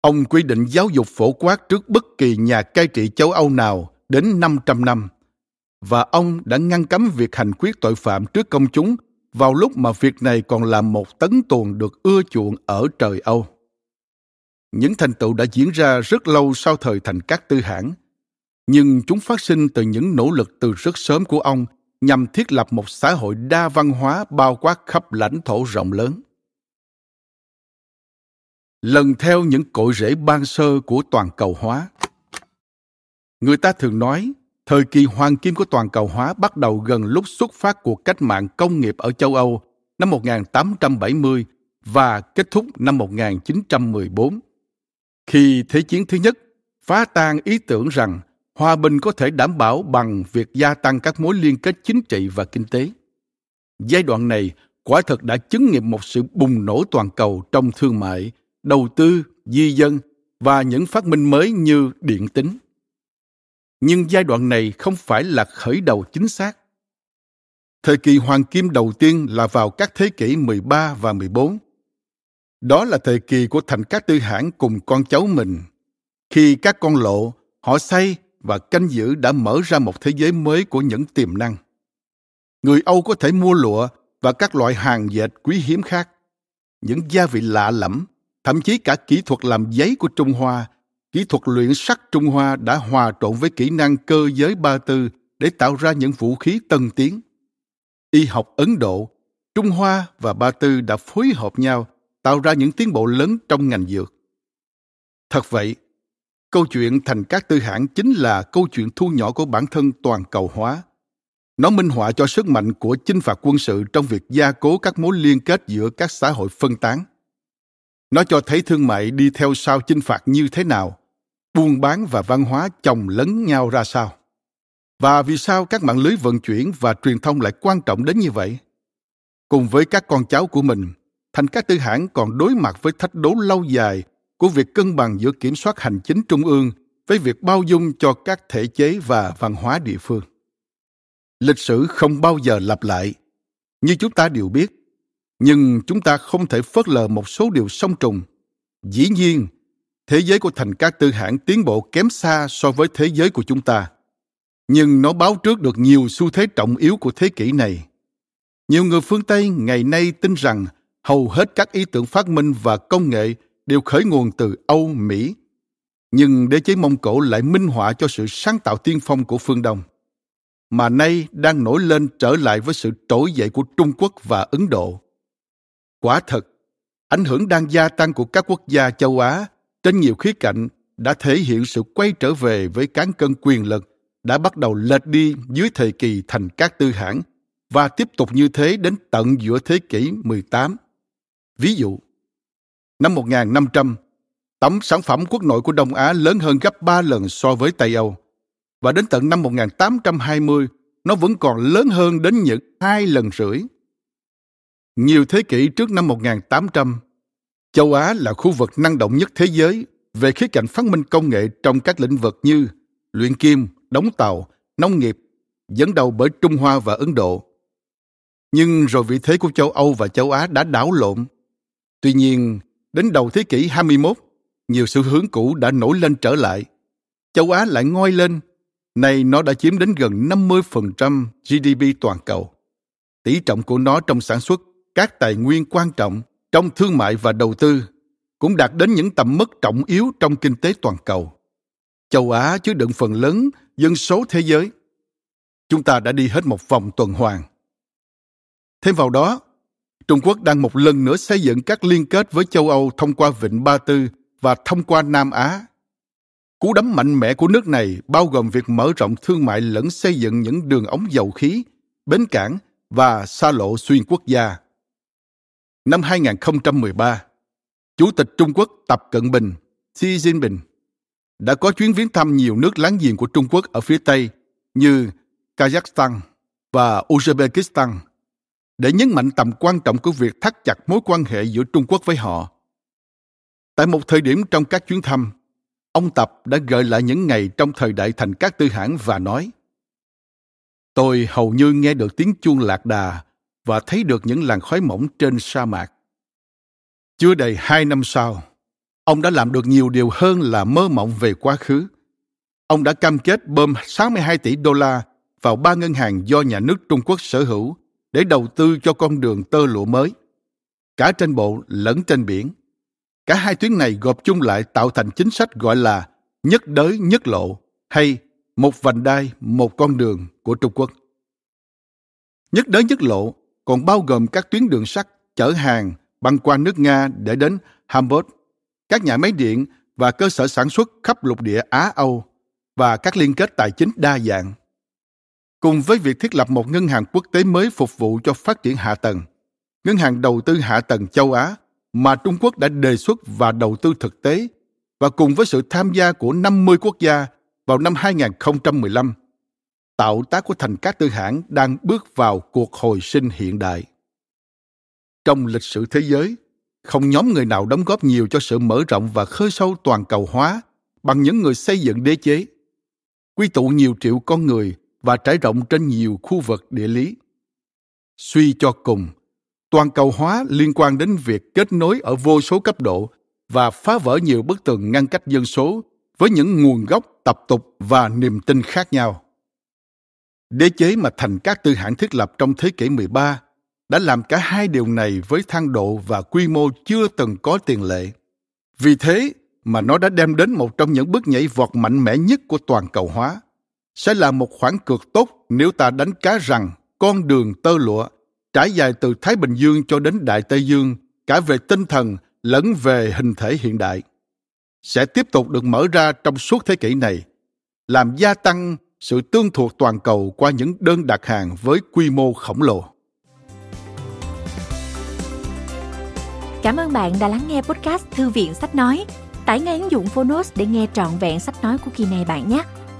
Ông quy định giáo dục phổ quát trước bất kỳ nhà cai trị châu Âu nào đến 500 năm, và ông đã ngăn cấm việc hành quyết tội phạm trước công chúng vào lúc mà việc này còn là một tấn tuồng được ưa chuộng ở trời Âu. Những thành tựu đã diễn ra rất lâu sau thời thành các tư hãng, nhưng chúng phát sinh từ những nỗ lực từ rất sớm của ông nhằm thiết lập một xã hội đa văn hóa bao quát khắp lãnh thổ rộng lớn. Lần theo những cội rễ ban sơ của toàn cầu hóa. Người ta thường nói, thời kỳ hoàng kim của toàn cầu hóa bắt đầu gần lúc xuất phát cuộc cách mạng công nghiệp ở châu Âu năm 1870 và kết thúc năm 1914. Khi Thế chiến thứ nhất phá tan ý tưởng rằng hòa bình có thể đảm bảo bằng việc gia tăng các mối liên kết chính trị và kinh tế. Giai đoạn này quả thật đã chứng nghiệm một sự bùng nổ toàn cầu trong thương mại, đầu tư, di dân và những phát minh mới như điện tính. Nhưng giai đoạn này không phải là khởi đầu chính xác. Thời kỳ hoàng kim đầu tiên là vào các thế kỷ 13 và 14. Đó là thời kỳ của thành các tư hãng cùng con cháu mình. Khi các con lộ, họ xây và canh giữ đã mở ra một thế giới mới của những tiềm năng. Người Âu có thể mua lụa và các loại hàng dệt quý hiếm khác, những gia vị lạ lẫm, thậm chí cả kỹ thuật làm giấy của Trung Hoa, kỹ thuật luyện sắt Trung Hoa đã hòa trộn với kỹ năng cơ giới ba tư để tạo ra những vũ khí tân tiến. Y học Ấn Độ, Trung Hoa và Ba Tư đã phối hợp nhau tạo ra những tiến bộ lớn trong ngành dược. Thật vậy, câu chuyện thành các tư hãng chính là câu chuyện thu nhỏ của bản thân toàn cầu hóa. Nó minh họa cho sức mạnh của chinh phạt quân sự trong việc gia cố các mối liên kết giữa các xã hội phân tán. Nó cho thấy thương mại đi theo sau chinh phạt như thế nào buôn bán và văn hóa chồng lấn nhau ra sao. Và vì sao các mạng lưới vận chuyển và truyền thông lại quan trọng đến như vậy? Cùng với các con cháu của mình thành các tư hãng còn đối mặt với thách đố lâu dài của việc cân bằng giữa kiểm soát hành chính trung ương với việc bao dung cho các thể chế và văn hóa địa phương. Lịch sử không bao giờ lặp lại, như chúng ta đều biết, nhưng chúng ta không thể phớt lờ một số điều song trùng. Dĩ nhiên, thế giới của thành các tư hãng tiến bộ kém xa so với thế giới của chúng ta, nhưng nó báo trước được nhiều xu thế trọng yếu của thế kỷ này. Nhiều người phương tây ngày nay tin rằng hầu hết các ý tưởng phát minh và công nghệ đều khởi nguồn từ âu, mỹ. Nhưng đế chế mông cổ lại minh họa cho sự sáng tạo tiên phong của phương đông. Mà nay đang nổi lên trở lại với sự trỗi dậy của trung quốc và ấn độ. Quả thật, ảnh hưởng đang gia tăng của các quốc gia châu á trên nhiều khía cạnh đã thể hiện sự quay trở về với cán cân quyền lực đã bắt đầu lệch đi dưới thời kỳ thành các tư hãng và tiếp tục như thế đến tận giữa thế kỷ 18. Ví dụ, năm 1500, tổng sản phẩm quốc nội của Đông Á lớn hơn gấp 3 lần so với Tây Âu. Và đến tận năm 1820, nó vẫn còn lớn hơn đến những hai lần rưỡi. Nhiều thế kỷ trước năm 1800, châu Á là khu vực năng động nhất thế giới về khía cạnh phát minh công nghệ trong các lĩnh vực như luyện kim, đóng tàu, nông nghiệp, dẫn đầu bởi Trung Hoa và Ấn Độ. Nhưng rồi vị thế của châu Âu và châu Á đã đảo lộn. Tuy nhiên, đến đầu thế kỷ 21, nhiều xu hướng cũ đã nổi lên trở lại. Châu Á lại ngoi lên, nay nó đã chiếm đến gần 50% GDP toàn cầu. Tỷ trọng của nó trong sản xuất các tài nguyên quan trọng trong thương mại và đầu tư cũng đạt đến những tầm mức trọng yếu trong kinh tế toàn cầu. Châu Á chứa đựng phần lớn dân số thế giới. Chúng ta đã đi hết một vòng tuần hoàn. Thêm vào đó, Trung Quốc đang một lần nữa xây dựng các liên kết với châu Âu thông qua Vịnh Ba Tư và thông qua Nam Á. Cú đấm mạnh mẽ của nước này bao gồm việc mở rộng thương mại lẫn xây dựng những đường ống dầu khí, bến cảng và xa lộ xuyên quốc gia. Năm 2013, Chủ tịch Trung Quốc Tập Cận Bình, Xi Jinping, đã có chuyến viếng thăm nhiều nước láng giềng của Trung Quốc ở phía Tây như Kazakhstan và Uzbekistan để nhấn mạnh tầm quan trọng của việc thắt chặt mối quan hệ giữa Trung Quốc với họ. Tại một thời điểm trong các chuyến thăm, ông Tập đã gợi lại những ngày trong thời đại thành các tư hãng và nói Tôi hầu như nghe được tiếng chuông lạc đà và thấy được những làn khói mỏng trên sa mạc. Chưa đầy hai năm sau, ông đã làm được nhiều điều hơn là mơ mộng về quá khứ. Ông đã cam kết bơm 62 tỷ đô la vào ba ngân hàng do nhà nước Trung Quốc sở hữu để đầu tư cho con đường tơ lụa mới, cả trên bộ lẫn trên biển. Cả hai tuyến này gộp chung lại tạo thành chính sách gọi là nhất đới nhất lộ hay một vành đai, một con đường của Trung Quốc. Nhất đới nhất lộ còn bao gồm các tuyến đường sắt chở hàng băng qua nước Nga để đến Hamburg, các nhà máy điện và cơ sở sản xuất khắp lục địa Á-Âu và các liên kết tài chính đa dạng. Cùng với việc thiết lập một ngân hàng quốc tế mới phục vụ cho phát triển hạ tầng, ngân hàng đầu tư hạ tầng châu Á mà Trung Quốc đã đề xuất và đầu tư thực tế và cùng với sự tham gia của 50 quốc gia vào năm 2015, tạo tác của thành các tư hãng đang bước vào cuộc hồi sinh hiện đại. Trong lịch sử thế giới, không nhóm người nào đóng góp nhiều cho sự mở rộng và khơi sâu toàn cầu hóa bằng những người xây dựng đế chế, quy tụ nhiều triệu con người và trải rộng trên nhiều khu vực địa lý. Suy cho cùng, toàn cầu hóa liên quan đến việc kết nối ở vô số cấp độ và phá vỡ nhiều bức tường ngăn cách dân số với những nguồn gốc, tập tục và niềm tin khác nhau. Đế chế mà thành các tư hãng thiết lập trong thế kỷ 13 đã làm cả hai điều này với thang độ và quy mô chưa từng có tiền lệ. Vì thế mà nó đã đem đến một trong những bước nhảy vọt mạnh mẽ nhất của toàn cầu hóa. Sẽ là một khoản cược tốt nếu ta đánh cá rằng con đường tơ lụa trải dài từ Thái Bình Dương cho đến Đại Tây Dương, cả về tinh thần lẫn về hình thể hiện đại, sẽ tiếp tục được mở ra trong suốt thế kỷ này, làm gia tăng sự tương thuộc toàn cầu qua những đơn đặt hàng với quy mô khổng lồ. Cảm ơn bạn đã lắng nghe podcast Thư viện Sách Nói. Tải ngay ứng dụng Phonos để nghe trọn vẹn sách nói của kỳ này bạn nhé.